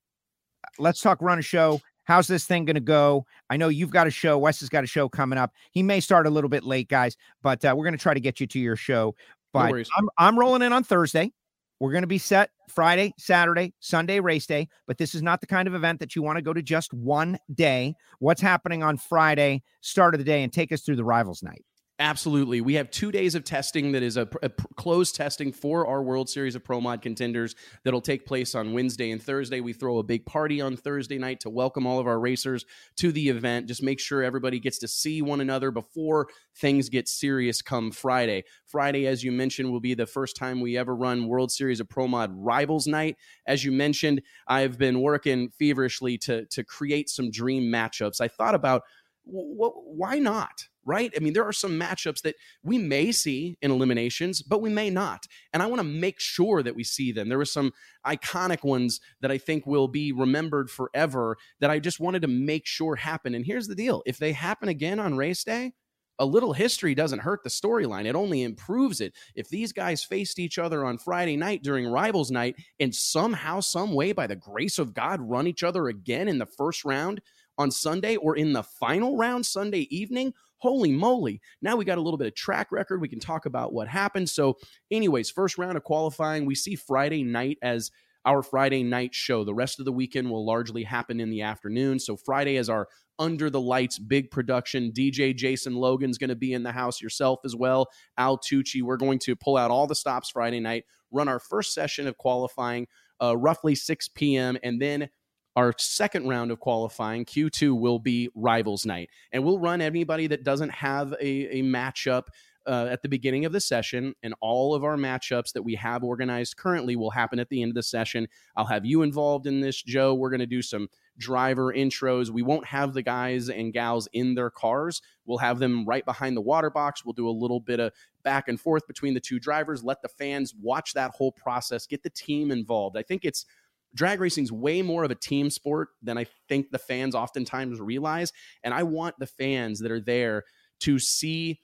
S3: Let's talk run a show. How's this thing going to go? I know you've got a show. Wes has got a show coming up. He may start a little bit late, guys, but uh, we're going to try to get you to your show. But no I'm, I'm rolling in on Thursday. We're going to be set Friday, Saturday, Sunday race day, but this is not the kind of event that you want to go to just one day. What's happening on Friday, start of the day, and take us through the rivals night?
S4: Absolutely. We have two days of testing that is a, a, closed testing for our World Series of Pro Mod contenders that'll take place on Wednesday and Thursday. We throw a big party on Thursday night to welcome all of our racers to the event. Just make sure everybody gets to see one another before things get serious come Friday. Friday, as you mentioned, will be the first time we ever run World Series of Pro Mod Rivals Night. As you mentioned, I've been working feverishly to, to create some dream matchups. I thought about why not? Right? I mean, there are some matchups that we may see in eliminations, but we may not. And I want to make sure that we see them. There were some iconic ones that I think will be remembered forever that I just wanted to make sure happen. And here's the deal if they happen again on race day, a little history doesn't hurt the storyline. It only improves it. If these guys faced each other on Friday night during Rivals Night and somehow, some way, by the grace of God, run each other again in the first round, on Sunday or in the final round Sunday evening, holy moly. Now we got a little bit of track record. We can talk about what happened. So, anyways, first round of qualifying, we see Friday night as our Friday night show. The rest of the weekend will largely happen in the afternoon. So, Friday is our under the lights big production. DJ Jason Logan's going to be in the house, yourself as well. Al Tucci. We're going to pull out all the stops Friday night, run our first session of qualifying uh, roughly 6 p.m., and then our second round of qualifying, Q2, will be Rivals Night. And we'll run anybody that doesn't have a, a matchup uh, at the beginning of the session, and all of our matchups that we have organized currently will happen at the end of the session. I'll have you involved in this, Joe. We're going to do some driver intros. We won't have the guys and gals in their cars. We'll have them right behind the water box. We'll do a little bit of back and forth between the two drivers, let the fans watch that whole process, get the team involved. I think it's drag racing is way more of a team sport than I think the fans oftentimes realize. And I want the fans that are there to see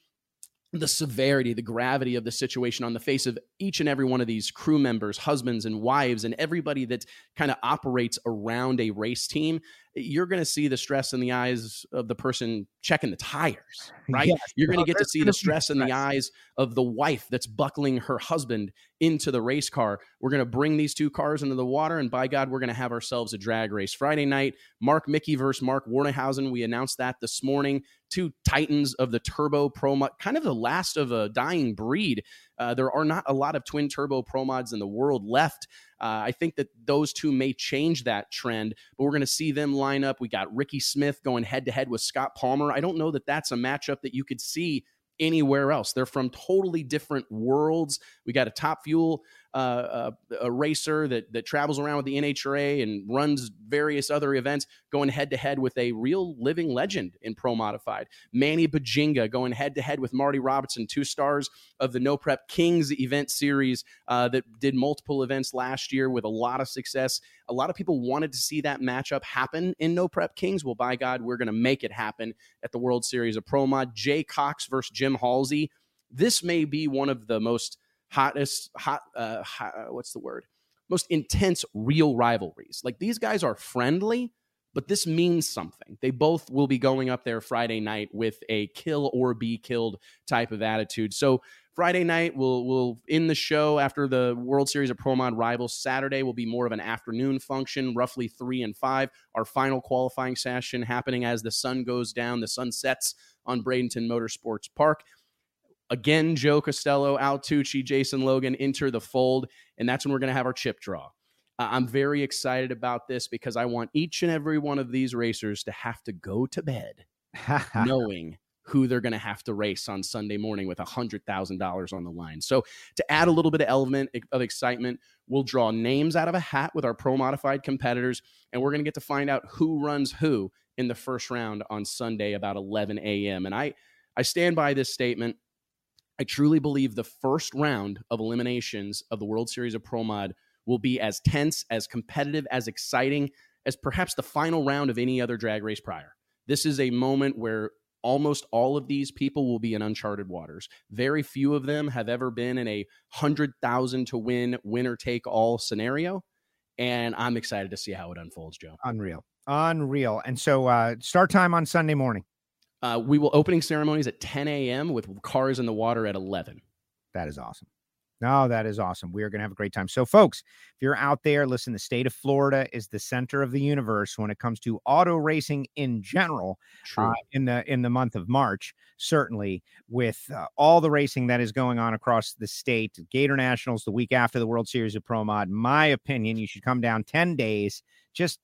S4: the severity, the gravity of the situation on the face of each and every one of these crew members, husbands and wives, and everybody that kind of operates around a race team you're going to see the stress in the eyes of the person checking the tires, right? Yes. You're going to get to see the stress in the eyes of the wife that's buckling her husband into the race car. We're going to bring these two cars into the water, and by God, we're going to have ourselves a drag race. Friday night, Mark Micke versus Mark Warnehausen. We announced that this morning. Two titans of the turbo Pro Mod, kind of the last of a dying breed. Uh, there are not a lot of twin turbo pro mods in the world left. Uh, I think that those two may change that trend, but we're going to see them line up. We got Ricky Smith going head to head with Scott Palmer. I don't know that that's a matchup that you could see anywhere else. They're from totally different worlds. We got a top fuel uh, a, a, racer that that travels around with the NHRA and runs various other events, going head to head with a real living legend in pro modified. Manny Buginga going head to head with Marty Robertson, two stars of the No Prep Kings event series uh, that did multiple events last year with a lot of success. A lot of people wanted to see that matchup happen in No Prep Kings. Well, by God, we're going to make it happen at the World Series of Pro Mod. Jay Cox versus Jim Halsey. This may be one of the most hottest, hot, uh, hot, uh, what's the word? Most intense real rivalries. Like these guys are friendly, but this means something. They both will be going up there Friday night with a kill or be killed type of attitude. So Friday night we'll we'll in the show after the World Series of Pro Mod Rivals. Saturday will be more of an afternoon function, roughly three and five. Our final qualifying session happening as the sun goes down, the sun sets on Bradenton Motorsports Park. Again, Joe Castello, Al Tucci, Jason Logan enter the fold, and that's when we're going to have our chip draw. Uh, I'm very excited about this because I want each and every one of these racers to have to go to bed knowing who they're going to have to race on Sunday morning with $100,000 on the line. So, to add a little bit of element of excitement, we'll draw names out of a hat with our pro modified competitors, and we're going to get to find out who runs who in the first round on Sunday about 11 a.m. And I, I stand by this statement. I truly believe the first round of eliminations of the World Series of Pro Mod will be as tense, as competitive, as exciting as perhaps the final round of any other drag race prior. This is a moment where almost all of these people will be in uncharted waters. Very few of them have ever been in a 100,000 to win, winner take all scenario. And I'm excited to see how it unfolds, Joe.
S3: Unreal. Unreal. And so, uh, start time on Sunday morning.
S4: Uh, we will opening ceremonies at 10 a.m. with cars in the water at 11.
S3: That is awesome. No, that is awesome. We are going to have a great time. So, folks, if you're out there, listen, the state of Florida is the center of the universe when it comes to auto racing in general. Uh, in the in the month of March, certainly with uh, all the racing that is going on across the state, Gator Nationals the week after the World Series of Pro Mod. My opinion, you should come down ten days. Just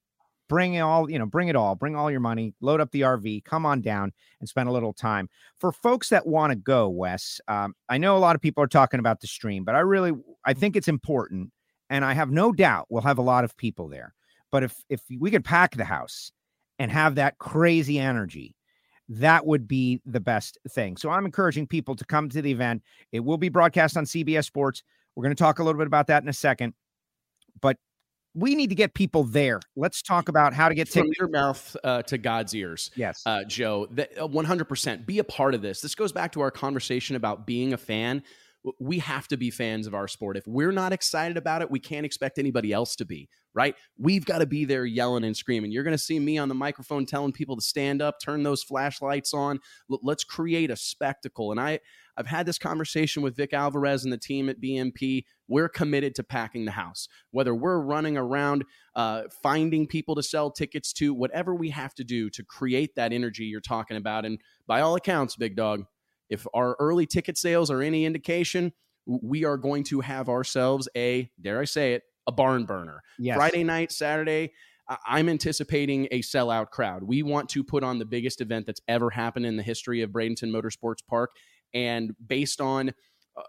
S3: bring all, you know, bring it all, bring all your money, load up the RV, come on down and spend a little time. For folks that want to go, Wes, um, I know a lot of people are talking about the stream, but I really, I think it's important, and I have no doubt we'll have a lot of people there. But if if we could pack the house and have that crazy energy, that would be the best thing. So I'm encouraging people to come to the event. It will be broadcast on CBS Sports. We're going to talk a little bit about that in a second. But we need to get people there. Let's talk about how to get
S4: from your mouth uh, to God's ears.
S3: Yes,
S4: uh, Joe, one hundred percent. Be a part of this. This goes back to our conversation about being a fan. We have to be fans of our sport. If we're not excited about it, we can't expect anybody else to be. Right? We've got to be there yelling and screaming. You're going to see me on the microphone telling people to stand up, turn those flashlights on. Let's create a spectacle. And I, I've had this conversation with Vic Alvarez and the team at BMP. We're committed to packing the house, whether we're running around uh, finding people to sell tickets to, whatever we have to do to create that energy you're talking about. And by all accounts, big dog, if our early ticket sales are any indication, we are going to have ourselves a, dare I say it, a barn burner. Yes. Friday night, Saturday. I'm anticipating a sellout crowd. We want to put on the biggest event that's ever happened in the history of Bradenton Motorsports Park. And based on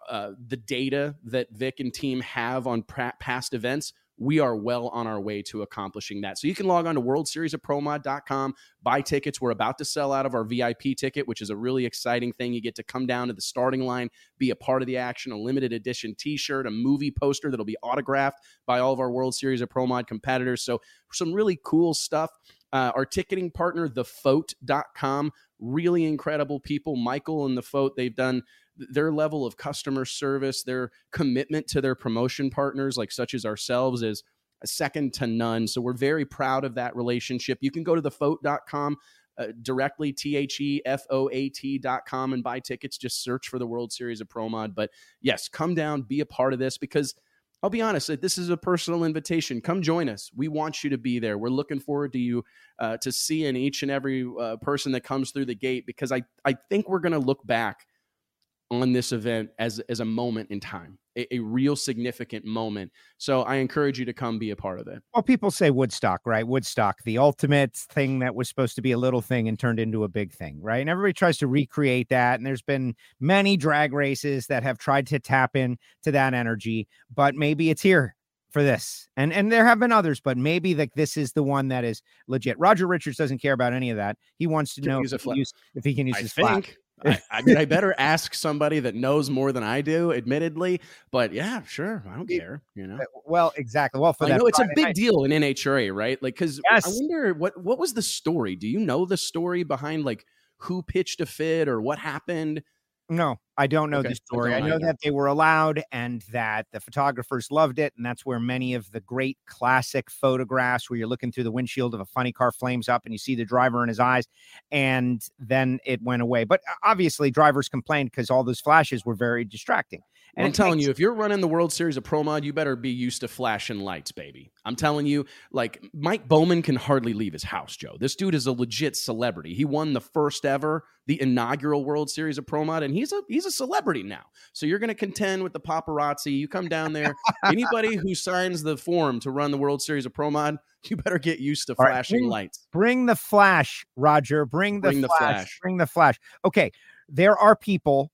S4: uh, the data that Vic and team have on past events, we are well on our way to accomplishing that. So you can log on to worldseriesofpromod.com, buy tickets. We're about to sell out of our VIP ticket, which is a really exciting thing. You get to come down to the starting line, be a part of the action, a limited edition t-shirt, a movie poster that'll be autographed by all of our World Series of Pro Mod competitors. So some really cool stuff. Uh, our ticketing partner, thefoat.com, really incredible people. Michael and the FOAT, they've done their level of customer service, their commitment to their promotion partners, like such as ourselves, is second to none. So we're very proud of that relationship. You can go to thefoat.com uh, directly, T H E F O A T.com, and buy tickets. Just search for the World Series of Pro Mod. But yes, come down, be a part of this because I'll be honest, this is a personal invitation. Come join us. We want you to be there. We're looking forward to you uh, to seeing each and every uh, person that comes through the gate because I, I think we're going to look back on this event as as a moment in time, a, a, real significant moment. So I encourage you to come be a part of it.
S3: Well, people say Woodstock, right? Woodstock, the ultimate thing that was supposed to be a little thing and turned into a big thing, right? And everybody tries to recreate that. And there's been many drag races that have tried to tap in to that energy, but maybe it's here for this. And and there have been others, but maybe like this is the one that is legit. Roger Richards doesn't care about any of that. He wants to know if, use, if, he can use
S4: I
S3: his
S4: think, I, I, mean, I better ask somebody that knows more than I do, admittedly. But yeah, sure, I don't care. You know.
S3: Eh, well, exactly. Well, for
S4: I know it's Friday a big night. deal in NHRA, right? Like, because yes. I wonder what what was the story? Do you know the story behind like who pitched a fit or what happened?
S3: No, I don't know okay. the story. I know that they were allowed and that the photographers loved it. And that's where many of the great classic photographs where you're looking through the windshield of a funny car flames up and you see the driver in his eyes. And then it went away. But uh, obviously, drivers complained because all those flashes were very distracting.
S4: And I'm telling you, if you're running the World Series of Pro Mod, you better be used to flashing lights, baby. I'm telling you, like Mike Bowman can hardly leave his house, Joe. This dude is a legit celebrity. He won the first ever, the inaugural World Series of Pro Mod, and he's a he's a celebrity now. So you're going to contend with the paparazzi. You come down there. Anybody who signs the form to run the World Series of Pro Mod, you better get used to flashing
S3: right, bring,
S4: lights.
S3: Bring the flash, Roger. Bring the,
S4: bring
S3: flash, the flash. Bring the flash. Okay, there are people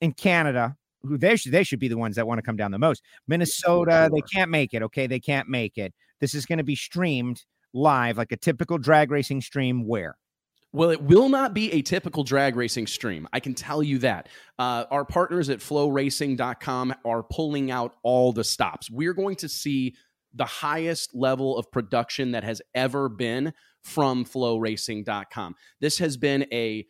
S3: in Canada who they should they should be the ones that want to come down the most. Minnesota, they can't make it. Okay, they can't make it. This is going to be streamed live like a typical drag racing stream. Where?
S4: Well, it will not be a typical drag racing stream. I can tell you that. Uh, our partners at floracing.com are pulling out all the stops. We're going to see the highest level of production that has ever been from floracing.com. This has been a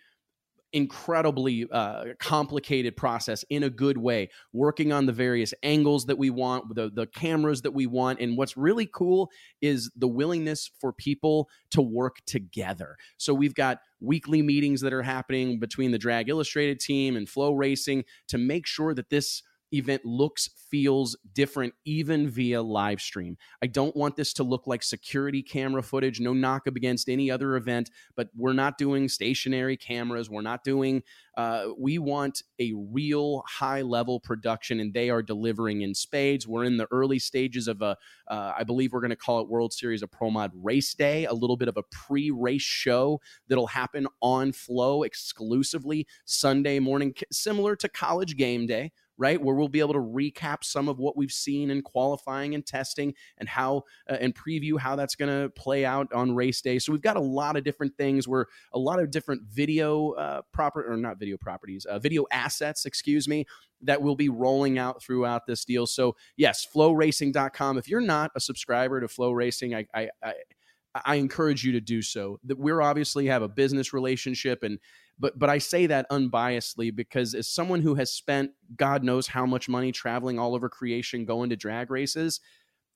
S4: incredibly uh, complicated process in a good way, working on the various angles that we want, the, the cameras that we want. And what's really cool is the willingness for people to work together. So we've got weekly meetings that are happening between the Drag Illustrated team and FloRacing to make sure that this event looks, feels different, even via live stream. I don't want this to look like security camera footage, no knock up against any other event, but we're not doing stationary cameras. We're not doing, uh, we want a real high level production, and they are delivering in spades. We're in the early stages of a, uh, I believe we're going to call it World Series of Pro Mod Race Day, a little bit of a pre race show that'll happen on Flo exclusively Sunday morning, similar to college game day right? Where we'll be able to recap some of what we've seen in qualifying and testing and how uh, and preview how that's going to play out on race day. So we've got a lot of different things where a lot of different video uh, proper or not video properties, uh, video assets, excuse me, that will be rolling out throughout this deal. So yes, floracing.com. If you're not a subscriber to FloRacing, I, I, I I encourage you to do so. That we're obviously have a business relationship and but but I say that unbiasedly because as someone who has spent God knows how much money traveling all over creation going to drag races,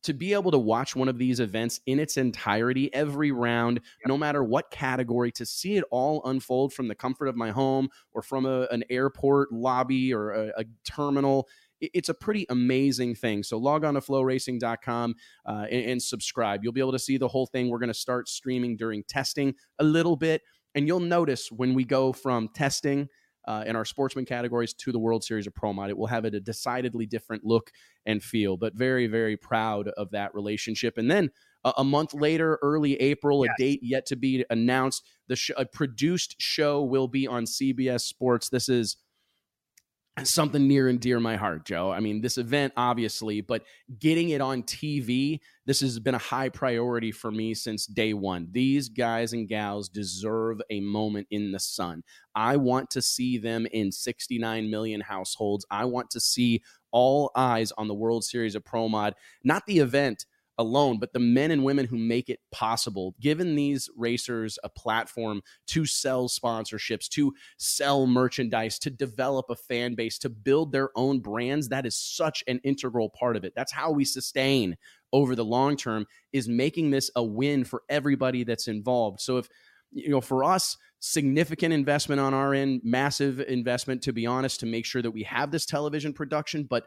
S4: to be able to watch one of these events in its entirety, every round, no matter what category, to see it all unfold from the comfort of my home or from a, an airport lobby or a, a terminal it's a pretty amazing thing. So log on to floracing.com uh, and, and, subscribe. You'll be able to see the whole thing. We're going to start streaming during testing a little bit. And you'll notice when we go from testing uh, in our sportsman categories to the World Series of Pro Mod, it will have a decidedly different look and feel. But very, very proud of that relationship. And then a, a month later, early April,
S3: Yes.
S4: a date yet to be announced. The sh- a produced show will be on CBS Sports. This is something near and dear my heart, Joe. I mean, this event, obviously, but getting it on TV, this has been a high priority for me since day one. These guys and gals deserve a moment in the sun. I want to see them in 69 million households. I want to see all eyes on the World Series of Pro Mod, not the event alone, but the men and women who make it possible, giving these racers a platform to sell sponsorships, to sell merchandise, to develop a fan base, to build their own brands. That is such an integral part of it. That's how we sustain over the long term is making this a win for everybody that's involved. So if you know, for us, significant investment on our end, massive investment to be honest to make sure that we have this television production, but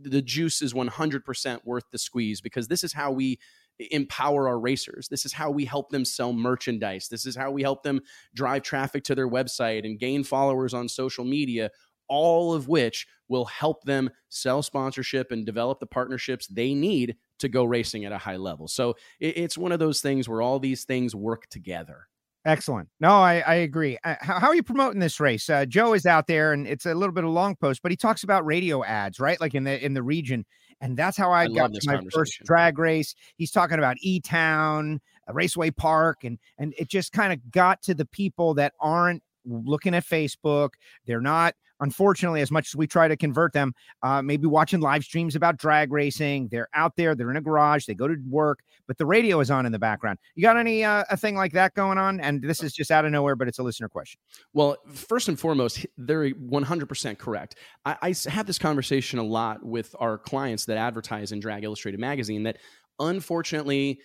S4: the juice is 100% worth the squeeze because this is how we empower our racers. This is how we help them sell merchandise. This is how we help them drive traffic to their website and gain followers on social media, all of which will help them sell sponsorship and develop the partnerships they need to go racing at a high level. So it's one of those things where all these things work together.
S3: Excellent. No, I, I agree. Uh, how, how are you promoting this race? Uh, Joe is out there, and it's a little bit of long post, but he talks about radio ads, right? Like in the in the region, and that's how I,
S4: I
S3: got to my first drag race. He's talking about E Town, Raceway Park, and and it just kind of got to the people that aren't looking at Facebook. They're not, unfortunately, as much as we try to convert them, uh, maybe watching live streams about drag racing. They're out there, they're in a garage, they go to work, but the radio is on in the background. You got any uh, a thing like that going on? And this is just out of nowhere, but it's a listener question.
S4: Well, first and foremost, they're 100% correct. I have this conversation a lot with our clients that advertise in Drag Illustrated magazine that unfortunately,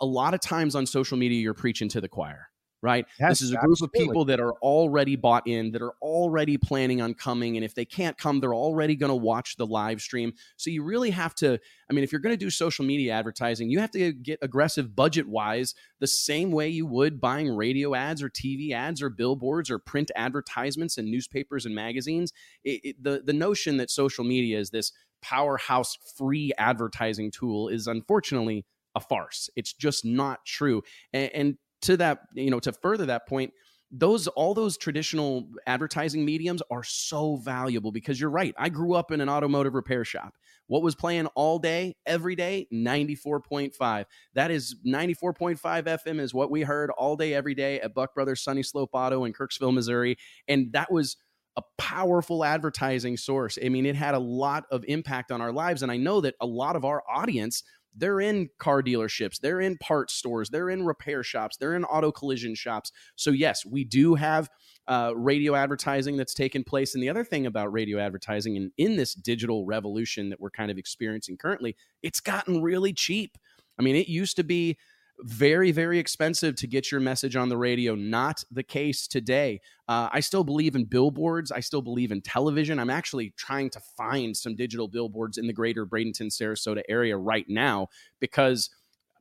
S4: a lot of times on social media, you're preaching to the choir. Right.
S3: Yes,
S4: this is a group
S3: absolutely.
S4: of people that are already bought in, that are already planning on coming. And if they can't come, they're already going to watch the live stream. So you really have to, I mean, if you're going to do social media advertising, you have to get aggressive budget wise the same way you would buying radio ads or TV ads or billboards or print advertisements in newspapers and magazines. It, it- the the notion that social media is this powerhouse free advertising tool is unfortunately a farce. It's just not true. And, and to that, you know, to further that point, those all those traditional advertising mediums are so valuable because you're right. I grew up in an automotive repair shop. What was playing all day, every day? 94.5. That is 94.5 FM is what we heard all day, every day at Buck Brothers Sunny Slope Auto in Kirksville, Missouri. And that was a powerful advertising source. I mean, it had a lot of impact on our lives. And I know that a lot of our audience, they're in car dealerships, they're in parts stores, they're in repair shops, they're in auto collision shops. So, yes, we do have uh, radio advertising that's taken place. And the other thing about radio advertising and in this digital revolution that we're kind of experiencing currently, it's gotten really cheap. I mean, it used to be very, very expensive to get your message on the radio. Not the case today. Uh, I still believe in billboards. I still believe in television. I'm actually trying to find some digital billboards in the greater Bradenton, Sarasota area right now because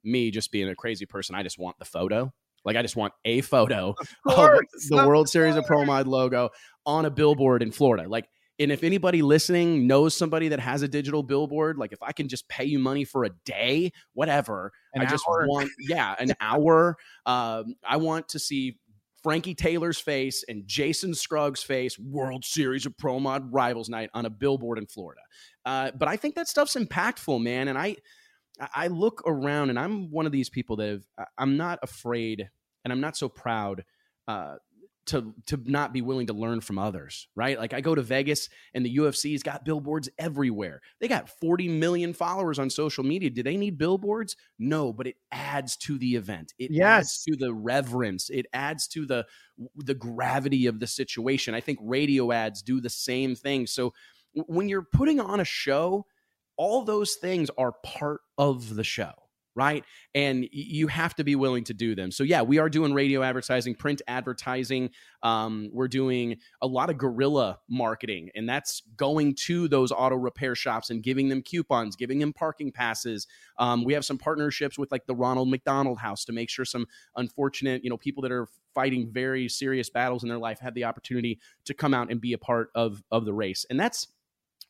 S4: me just being a crazy person, I just want the photo. Like I just want a photo of
S3: course,
S4: the
S3: of
S4: World Series of Pro Mod logo on a billboard in Florida. Like, and if anybody listening knows somebody that has a digital billboard, like if I can just pay you money for a day, whatever,
S3: An
S4: I just want, yeah, an hour. Um, I want to see Frankie Taylor's face and Jason Scruggs' face, World Series of Pro Mod Rivals Night on a billboard in Florida. Uh, but I think that stuff's impactful, man. And I, I look around, and I'm one of these people that have, I'm not afraid, and I'm not so proud uh, to to not be willing to learn from others, right? Like I go to Vegas, and the UFC's got billboards everywhere. They got 40 million followers on social media. Do they need billboards? No, but it adds to the event. It
S3: Yes.
S4: adds to the reverence. It adds to the the gravity of the situation. I think radio ads do the same thing. So when you're putting on a show, all those things are part of the show right? And you have to be willing to do them. So yeah we are doing radio advertising print advertising. Um, we're doing a lot of guerrilla marketing and that's going to those auto repair shops and giving them coupons giving them parking passes. Um, we have some partnerships with like the ronald mcdonald house to make sure some unfortunate you know people that are fighting very serious battles in their life have the opportunity to come out and be a part of of the race. And that's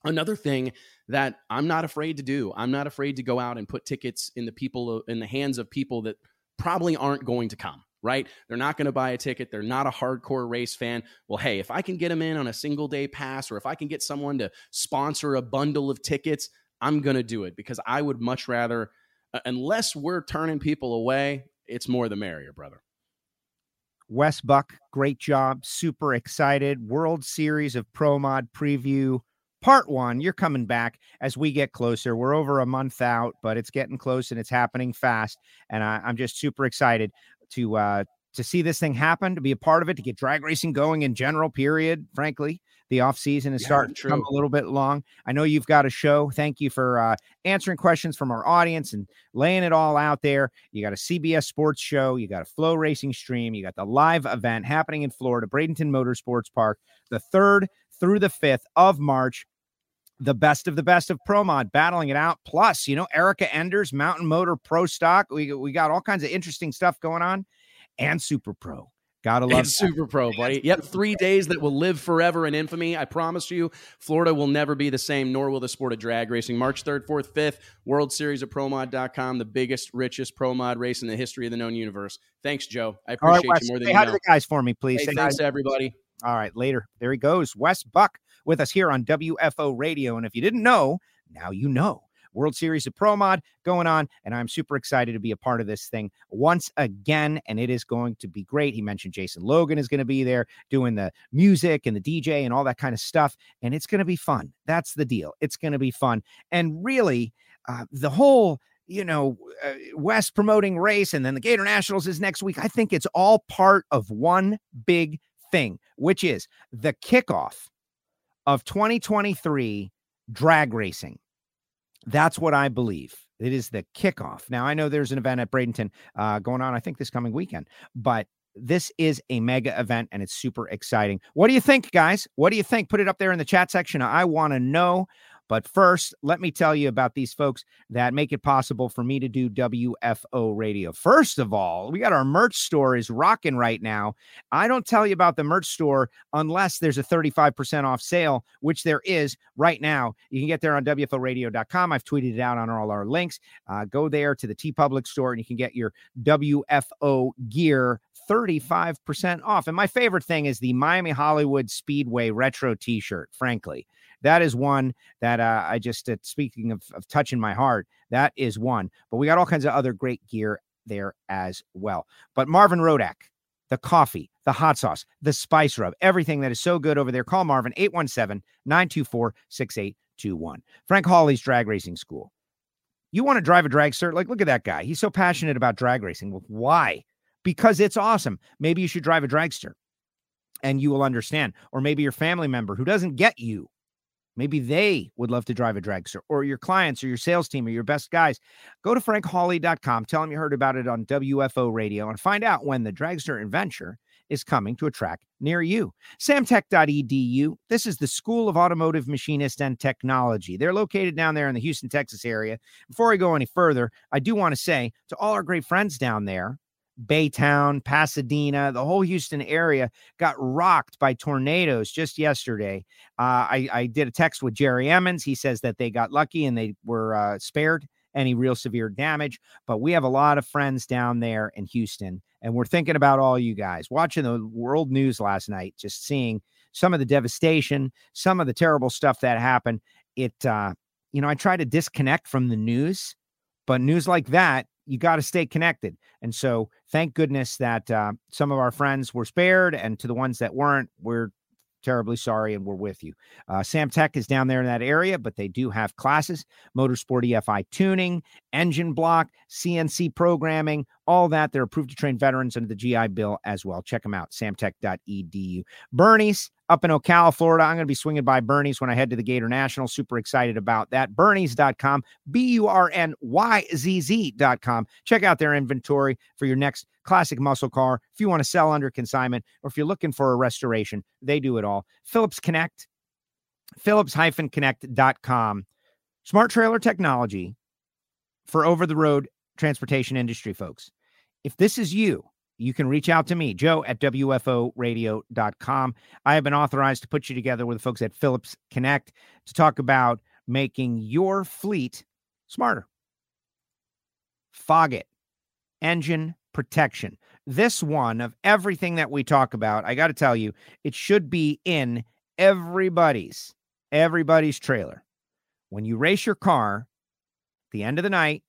S4: another thing that I'm not afraid to do. I'm not afraid to go out and put tickets in the people in the hands of people that probably aren't going to come right? They're not going to buy a ticket. They're not a hardcore race fan. Well, hey, if I can get them in on a single day pass or if I can get someone to sponsor a bundle of tickets, I'm going to do it because I would much rather, unless we're turning people away, it's more the merrier, brother.
S3: Wes Buck, great job. Super excited. World Series of Pro Mod preview part one. You're coming back as we get closer. We're over a month out, but it's getting close and it's happening fast. And I, am just super excited to uh, to see this thing happen, to be a part of it, to get drag racing going in general. Period. Frankly, the off season is yeah, starting true. to come a little bit long. I know you've got a show. Thank you for uh, answering questions from our audience and laying it all out there. You got a CBS Sports show. You got a FloRacing stream. You got the live event happening in Florida, Bradenton Motorsports Park, the third through the fifth of March the best of the best of Pro Mod, battling it out. Plus, you know, Erica Enders, Mountain Motor Pro Stock. We we got all kinds of interesting stuff going on, and Super Pro. Gotta love
S4: Super Pro, buddy. Yep, three days that will live forever in infamy. I promise you, Florida will never be the same, nor will the sport of drag racing. March 3rd, 4th, 5th, World Series of ProMod.com, the biggest, richest pro mod race in the history of the known universe. Thanks, Joe. I appreciate right, you more than
S3: Say
S4: you
S3: hi
S4: know.
S3: to the guys for me, please.
S4: Hey, thanks, guys. everybody.
S3: All right, later. There he goes. Wes Buck with us here on WFO Radio. And if you didn't know, now you know. World Series of Pro Mod going on, and I'm super excited to be a part of this thing once again. And it is going to be great. He mentioned Jason Logan is going to be there doing the music and the DJ and all that kind of stuff, and it's going to be fun. That's the deal. It's going to be fun, and really, uh, the whole you know, uh, West promoting race and then the Gator Nationals is next week. I think it's all part of one big thing, which is the kickoff of 2023 drag racing. That's what I believe. It is the kickoff. Now, I know there's an event at Bradenton uh, going on, I think, this coming weekend, but this is a mega event and it's super exciting. What do you think, guys? What do you think? Put it up there in the chat section. I want to know. But first, let me tell you about these folks that make it possible for me to do WFO radio. First of all, we got our merch store is rocking right now. I don't tell you about the merch store unless there's a 35% off sale, which there is right now. You can get there on WFOradio.com. I've tweeted it out on all our links. Uh, go there to the TeePublic store and you can get your WFO gear 35% off. And my favorite thing is the Miami Hollywood Speedway retro t shirt, frankly that is one that uh, I just, uh, speaking of, of touching my heart, that is one. But we got all kinds of other great gear there as well. But Marvin Rodak, the coffee, the hot sauce, the spice rub, everything that is so good over there. Call Marvin 817 924 6821. Frank Hawley's Drag Racing School. You want to drive a dragster? Like, look at that guy. He's so passionate about drag racing. Why? Because it's awesome. Maybe you should drive a dragster and you will understand. Or maybe your family member who doesn't get you Maybe they would love to drive a dragster or your clients or your sales team or your best guys. Go to frankhawley.com. Tell them you heard about it on WFO radio and find out when the dragster adventure is coming to a track near you. Samtech.edu. This is the School of Automotive Machinist and Technology. They're located down there in the Houston, Texas area. Before I go any further, I do want to say to all our great friends down there Baytown, Pasadena, the whole Houston area got rocked by tornadoes just yesterday. Uh, I, I, did a text with Jerry Emmons. He says that they got lucky and they were uh, spared any real severe damage. But we have a lot of friends down there in Houston, and we're thinking about all you guys watching the world news last night, just seeing some of the devastation, some of the terrible stuff that happened. It, uh, you know, I try to disconnect from the news, but news like that you got to stay connected. And so, thank goodness that uh, some of our friends were spared, and to the ones that weren't, we're terribly sorry and we're with you. Uh, Sam Tech is down there in that area, but they do have classes motorsport EFI tuning, engine block, CNC programming, all that. They're approved to train veterans under the GI Bill as well. Check them out, samtech.edu. Burnyzz up in Ocala, Florida. I'm going to be swinging by Burnyzz when I head to the Gator National. Super excited about that. Burnyzz.com, B U R N Y Z Z.com. Check out their inventory for your next classic muscle car. If you want to sell under consignment or if you're looking for a restoration, they do it all. Phillips Connect, Phillips-Connect.com. Smart trailer technology for over the road transportation industry folks. If this is you, you can reach out to me, joe at WFOradio.com. I have been authorized to put you together with the folks at Phillips Connect to talk about making your fleet smarter. Foggit, engine protection. This one of everything that we talk about, I got to tell you, it should be in everybody's everybody's trailer. When you race your car, the end of the night,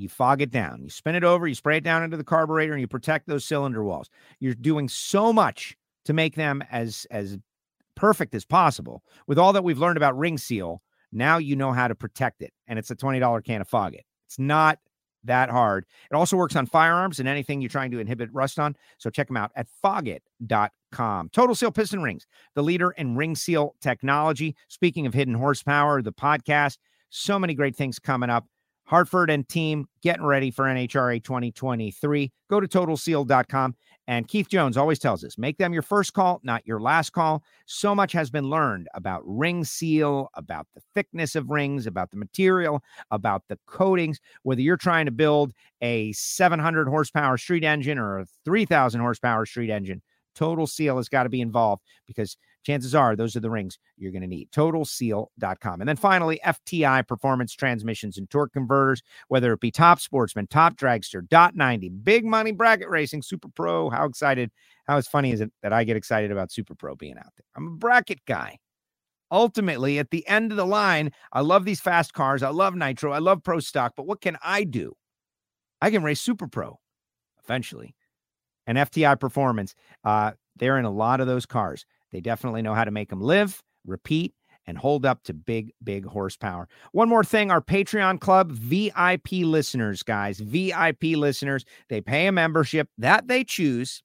S3: you Foggit down. You spin it over, you spray it down into the carburetor, and you protect those cylinder walls. You're doing so much to make them as as perfect as possible. With all that we've learned about ring seal, now you know how to protect it. And it's a $20 can of fog it. It's not that hard. It also works on firearms and anything you're trying to inhibit rust on. So check them out at foggit.com. Total Seal Piston Rings, the leader in ring seal technology. Speaking of hidden horsepower, the podcast, so many great things coming up. Hartford and team getting ready for NHRA 2023. Go to totalseal.com. And Keith Jones always tells us make them your first call, not your last call. So much has been learned about ring seal, about the thickness of rings, about the material, about the coatings. Whether you're trying to build a 700 horsepower street engine or a 3000 horsepower street engine, Total Seal has got to be involved because chances are those are the rings you're going to need. TotalSeal.com. And then finally, FTI Performance Transmissions and Torque Converters, whether it be Top Sportsman, Top Dragster, Dot 90, Big Money Bracket Racing, Super Pro. How excited, how funny is it that I get excited about Super Pro being out there? I'm a bracket guy. Ultimately, at the end of the line, I love these fast cars. I love Nitro. I love Pro Stock. But what can I do? I can race Super Pro eventually. And FTI Performance, uh, they're in a lot of those cars. They definitely know how to make them live, repeat, and hold up to big, big horsepower. One more thing our Patreon club VIP listeners, guys, VIP listeners, they pay a membership that they choose.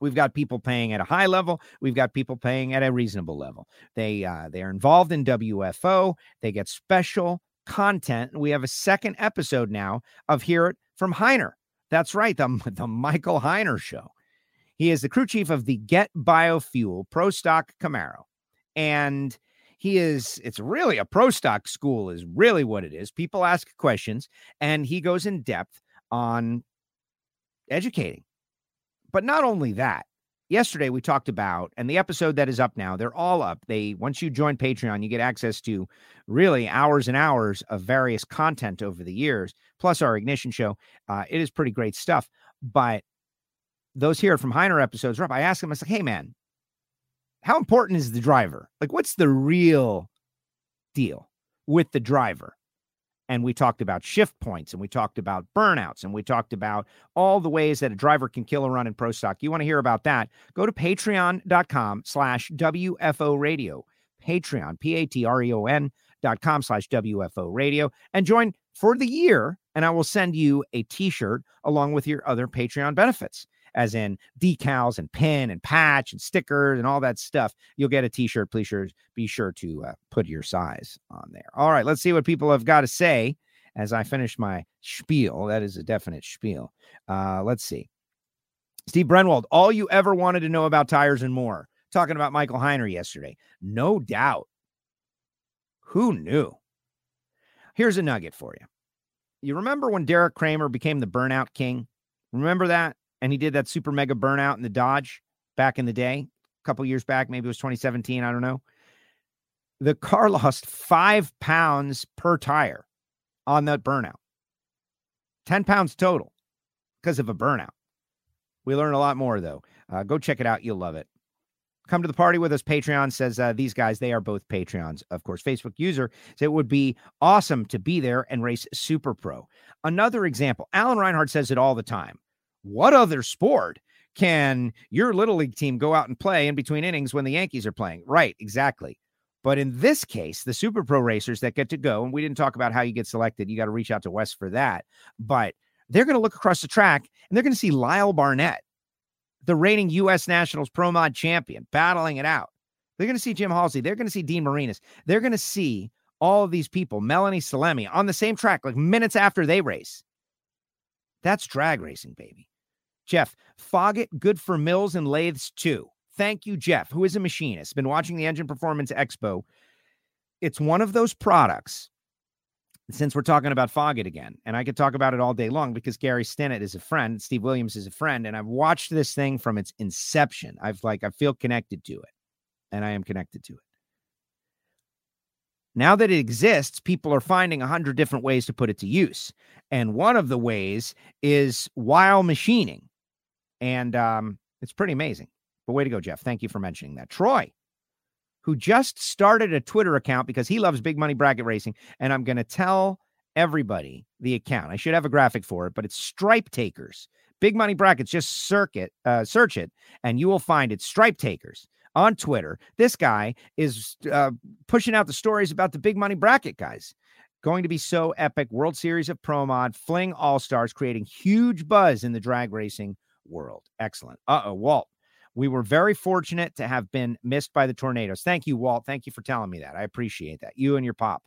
S3: We've got people paying at a high level. We've got people paying at a reasonable level. They uh, they are involved in WFO. They get special content. We have a second episode now of Hear It from Heiner. That's right, the, the Michael Heiner show. He is the crew chief of the Get Biofuel Pro Stock Camaro. And he is, it's really a pro stock school, is really what it is. People ask questions, and he goes in depth on educating. But not only that, yesterday we talked about and the episode that is up now they're all up they once you join patreon you get access to really hours and hours of various content over the years plus our ignition show uh, it is pretty great stuff but those here from Heiner episodes are up. I asked him, I like, hey, man, how important is the driver? Like, what's the real deal with the driver? And we talked about shift points and we talked about burnouts and we talked about all the ways that a driver can kill a run in pro stock. You want to hear about that? Go to patreon.com slash WFO radio. Patreon, P A T R E O N dot com slash WFO radio and join for the year. And I will send you a t shirt along with your other Patreon benefits as in decals and pin and patch and stickers and all that stuff, you'll get a t-shirt. Please sure, be sure to uh, put your size on there. All right, let's see what people have got to say as I finish my spiel. That is a definite spiel. Uh, let's see. Steve Brenwald, all you ever wanted to know about tires and more. Talking about Michael Heiner yesterday. No doubt. Who knew? Here's a nugget for you. You remember when Deric Kramer became the burnout king? Remember that? And he did that super mega burnout in the Dodge back in the day, a couple years back, maybe it was 2017, I don't know. The car lost five pounds per tire on that burnout, 10 pounds total because of a burnout. We learned a lot more, though. Uh, go check it out. You'll love it. Come to the party with us. Patreon says uh, these guys, they are both Patreons. Of course, Facebook user says it would be awesome to be there and race Super Pro. Another example, Alan Reinhart says it all the time. What other sport can your little league team go out and play in between innings when the Yankees are playing? Right, exactly. But in this case, the super pro racers that get to go, and we didn't talk about how you get selected, you got to reach out to Wes for that. But they're going to look across the track and they're going to see Lyle Barnett, the reigning U.S. Nationals Pro Mod champion, battling it out. They're going to see Jim Halsey. They're going to see Dean Marinas. They're going to see all of these people, Melanie Salemi, on the same track, like minutes after they race. That's drag racing, baby. Jeff, Foggit, good for mills and lathes too. Thank you, Jeff, who is a machinist, been watching the Engine Performance Expo. It's one of those products, since we're talking about Foggit again, and I could talk about it all day long because Gary Stinnett is a friend, Steve Williams is a friend, and I've watched this thing from its inception. I've like, I feel connected to it, and I am connected to it. Now that it exists, people are finding a hundred different ways to put it to use. And one of the ways is while machining. And um, it's pretty amazing. But way to go, Jeff. Thank you for mentioning that. Troy, who just started a Twitter account because he loves big money bracket racing. And I'm going to tell everybody the account. I should have a graphic for it, but it's Stripe Takers. Big money brackets, just circuit, uh, search it, and you will find it. Stripe Takers on Twitter. This guy is uh, pushing out the stories about the big money bracket guys. Going to be so epic. World Series of Pro Mod, Fling All Stars, creating huge buzz in the drag racing world. Excellent. Uh oh, Walt. We were very fortunate to have been missed by the tornadoes. Thank you, Walt. Thank you for telling me that. I appreciate that. You and your pop.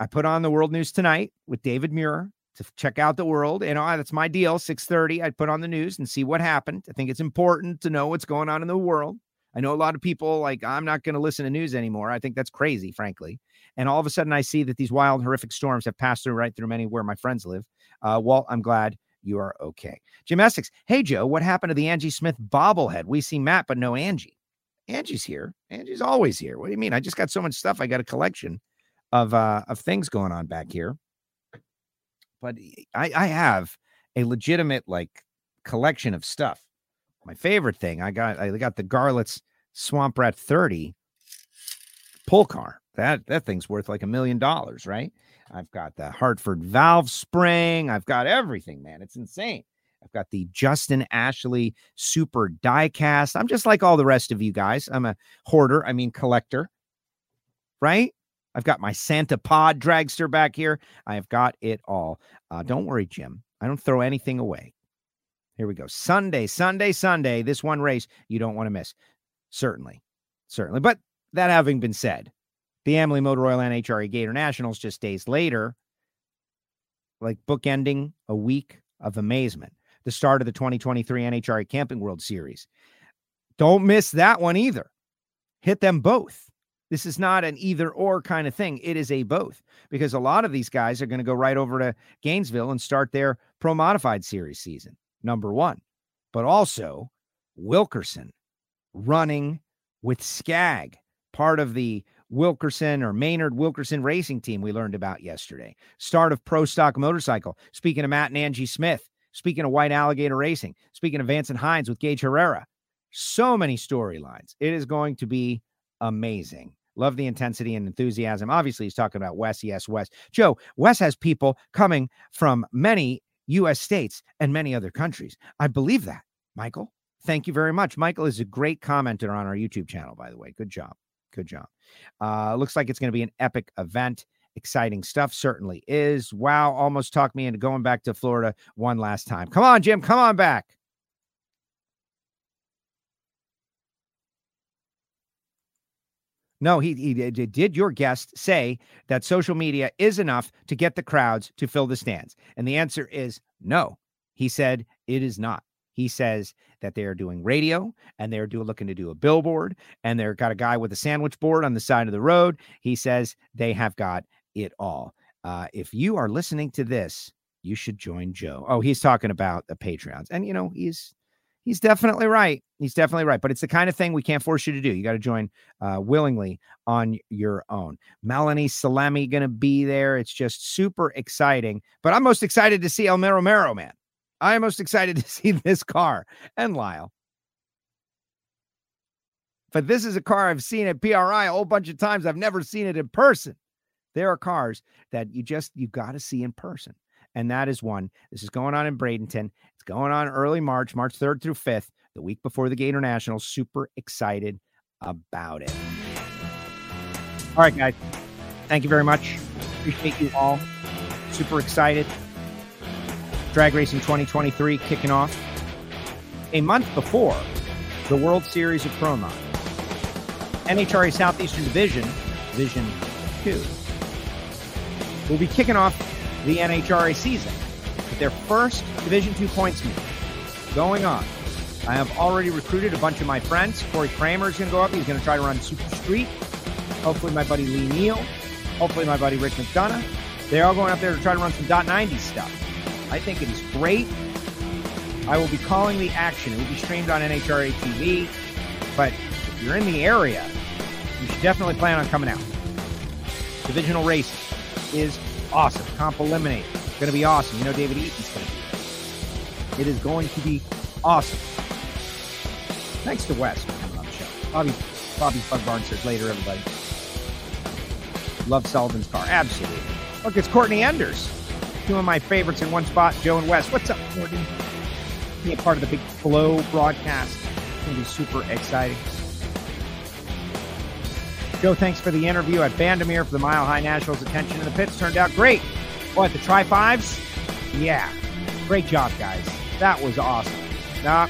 S3: I put on the world news tonight with David Muir to check out the world. You know, that's my deal. 6:30. I'd put on the news and see what happened. I think it's important to know what's going on in the world. I know a lot of people like I'm not going to listen to news anymore. I think that's crazy, frankly. And all of a sudden, I see that these wild, horrific storms have passed through right through many where my friends live. Uh, Walt, I'm glad you are okay. Essex, hey Joe, what happened to the Angie Smith bobblehead? We see Matt, but no Angie. Angie's here. Angie's always here. What do you mean? I just got so much stuff. I got a collection of uh of things going on back here but I, I have a legitimate like collection of stuff. My favorite thing I got I got the Garlits Swamp Rat 30 pull car. That that thing's worth like a million dollars, right? I've got the Hartford valve spring. I've got everything, man. It's insane. I've got the Justin Ashley super diecast. I'm just like all the rest of you guys. I'm a hoarder, I mean collector. Right? I've got my Santa Pod dragster back here. I have got it all. Uh, don't worry, Jim. I don't throw anything away. Here we go. Sunday, Sunday, Sunday. This one race you don't want to miss. Certainly. Certainly. But that having been said, the Amalie Motor Oil NHRA Gator Nationals just days later, like bookending a week of amazement. The start of the 2023 NHRA Camping World Series. Don't miss that one either. Hit them both. This is not an either or kind of thing. It is a both because a lot of these guys are going to go right over to Gainesville and start their pro modified series season, number one. But also Wilkerson running with Skag, part of the Wilkerson or Maynard Wilkerson racing team we learned about yesterday. Start of Pro Stock Motorcycle. Speaking of Matt and Angie Smith, speaking of White Alligator Racing, speaking of Vance and Hines with Gaige Herrera. So many storylines. It is going to be amazing. Love the intensity and enthusiasm. Obviously, he's talking about Wes. Yes, Wes. Joe, Wes has people coming from many U.S. states and many other countries. I believe that, Michael. Thank you very much. Michael is a great commenter on our YouTube channel, by the way. Good job. Good job. Uh, looks like it's going to be an epic event. Exciting stuff, certainly is. Wow, almost talked me into going back to Florida one last time. Come on, Jim. Come on back. No, he, he did your guest say that social media is enough to get the crowds to fill the stands? And the answer is no. He said it is not. He says that they are doing radio and they're do, looking to do a billboard and they've got a guy with a sandwich board on the side of the road. He says they have got it all. Uh, if you are listening to this, you should join Joe. Oh, he's talking about the Patreons. And, you know, he's he's definitely right. He's definitely right. But it's the kind of thing we can't force you to do. You got to join uh, willingly on your own. Melanie Salemi to be there. It's just super exciting. But I'm most excited to see El Mero Mero, man. I am most excited to see this car and Lyle. But this is a car I've seen at PRI a whole bunch of times. I've never seen it in person. There are cars that you just you got to see in person and that is one. This is going on in Bradenton. It's going on early March, March 3rd through 5th, the week before the Gator National. Super excited about it. All right, guys. Thank you very much. Appreciate you all. Super excited. Drag Racing 2023 kicking off a month before the World Series of Pro Mod. NHRA Southeastern Division, Division 2, will be kicking off the NHRA season with their first Division two points meet going on. I have already recruited a bunch of my friends. Corey Kramer is going to go up. He's going to try to run Super Street. Hopefully, my buddy Lee Neal. Hopefully, my buddy Rick McDonough. They're all going up there to try to run some dot 90 stuff. I think it is great. I will be calling the action. It will be streamed on NHRA TV. But if you're in the area, you should definitely plan on coming out. Divisional race is awesome. Comp Eliminator. Going to be awesome. You know David Eaton's going to be. It is going to be awesome. Thanks to Wes for coming on the show. Bobby, Bobby Bug Barn says later, everybody. Love Sullivan's car. Absolutely. Look, it's Courtney Enders. Two of my favorites in one spot, Joe and Wes. What's up, Courtney? Be a part of the big Flo broadcast. It's going to be super exciting. Joe, thanks for the interview at Bandimere for the Mile High Nationals. Attention in the pits turned out great. What, the Tri Fives? Yeah. Great job, guys. That was awesome. Now,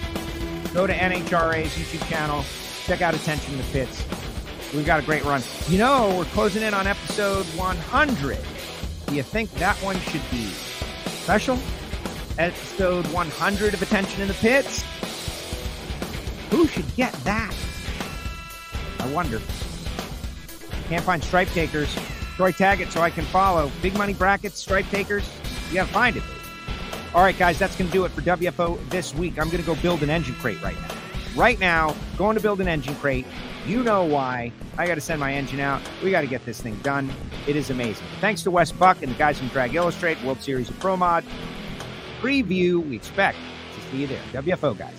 S3: go to NHRA's YouTube channel. Check out Attention in the Pits. We've got a great run. You know, we're closing in on episode 100. Do you think that one should be special? Episode 100 of Attention in the Pits? Who should get that? I wonder. Can't find stripe takers. Troy, tag it so I can follow. Big money brackets, stripe takers. You gotta find it. All right, guys, that's gonna do it for WFO this week. I'm gonna go build an engine crate right now. Right now, going to build an engine crate. You know why. I got to send my engine out. We got to get this thing done. It is amazing. Thanks to Wes Buck and the guys from Drag Illustrated, World Series of Pro Mod. Preview, we expect to see you there. WFO, guys.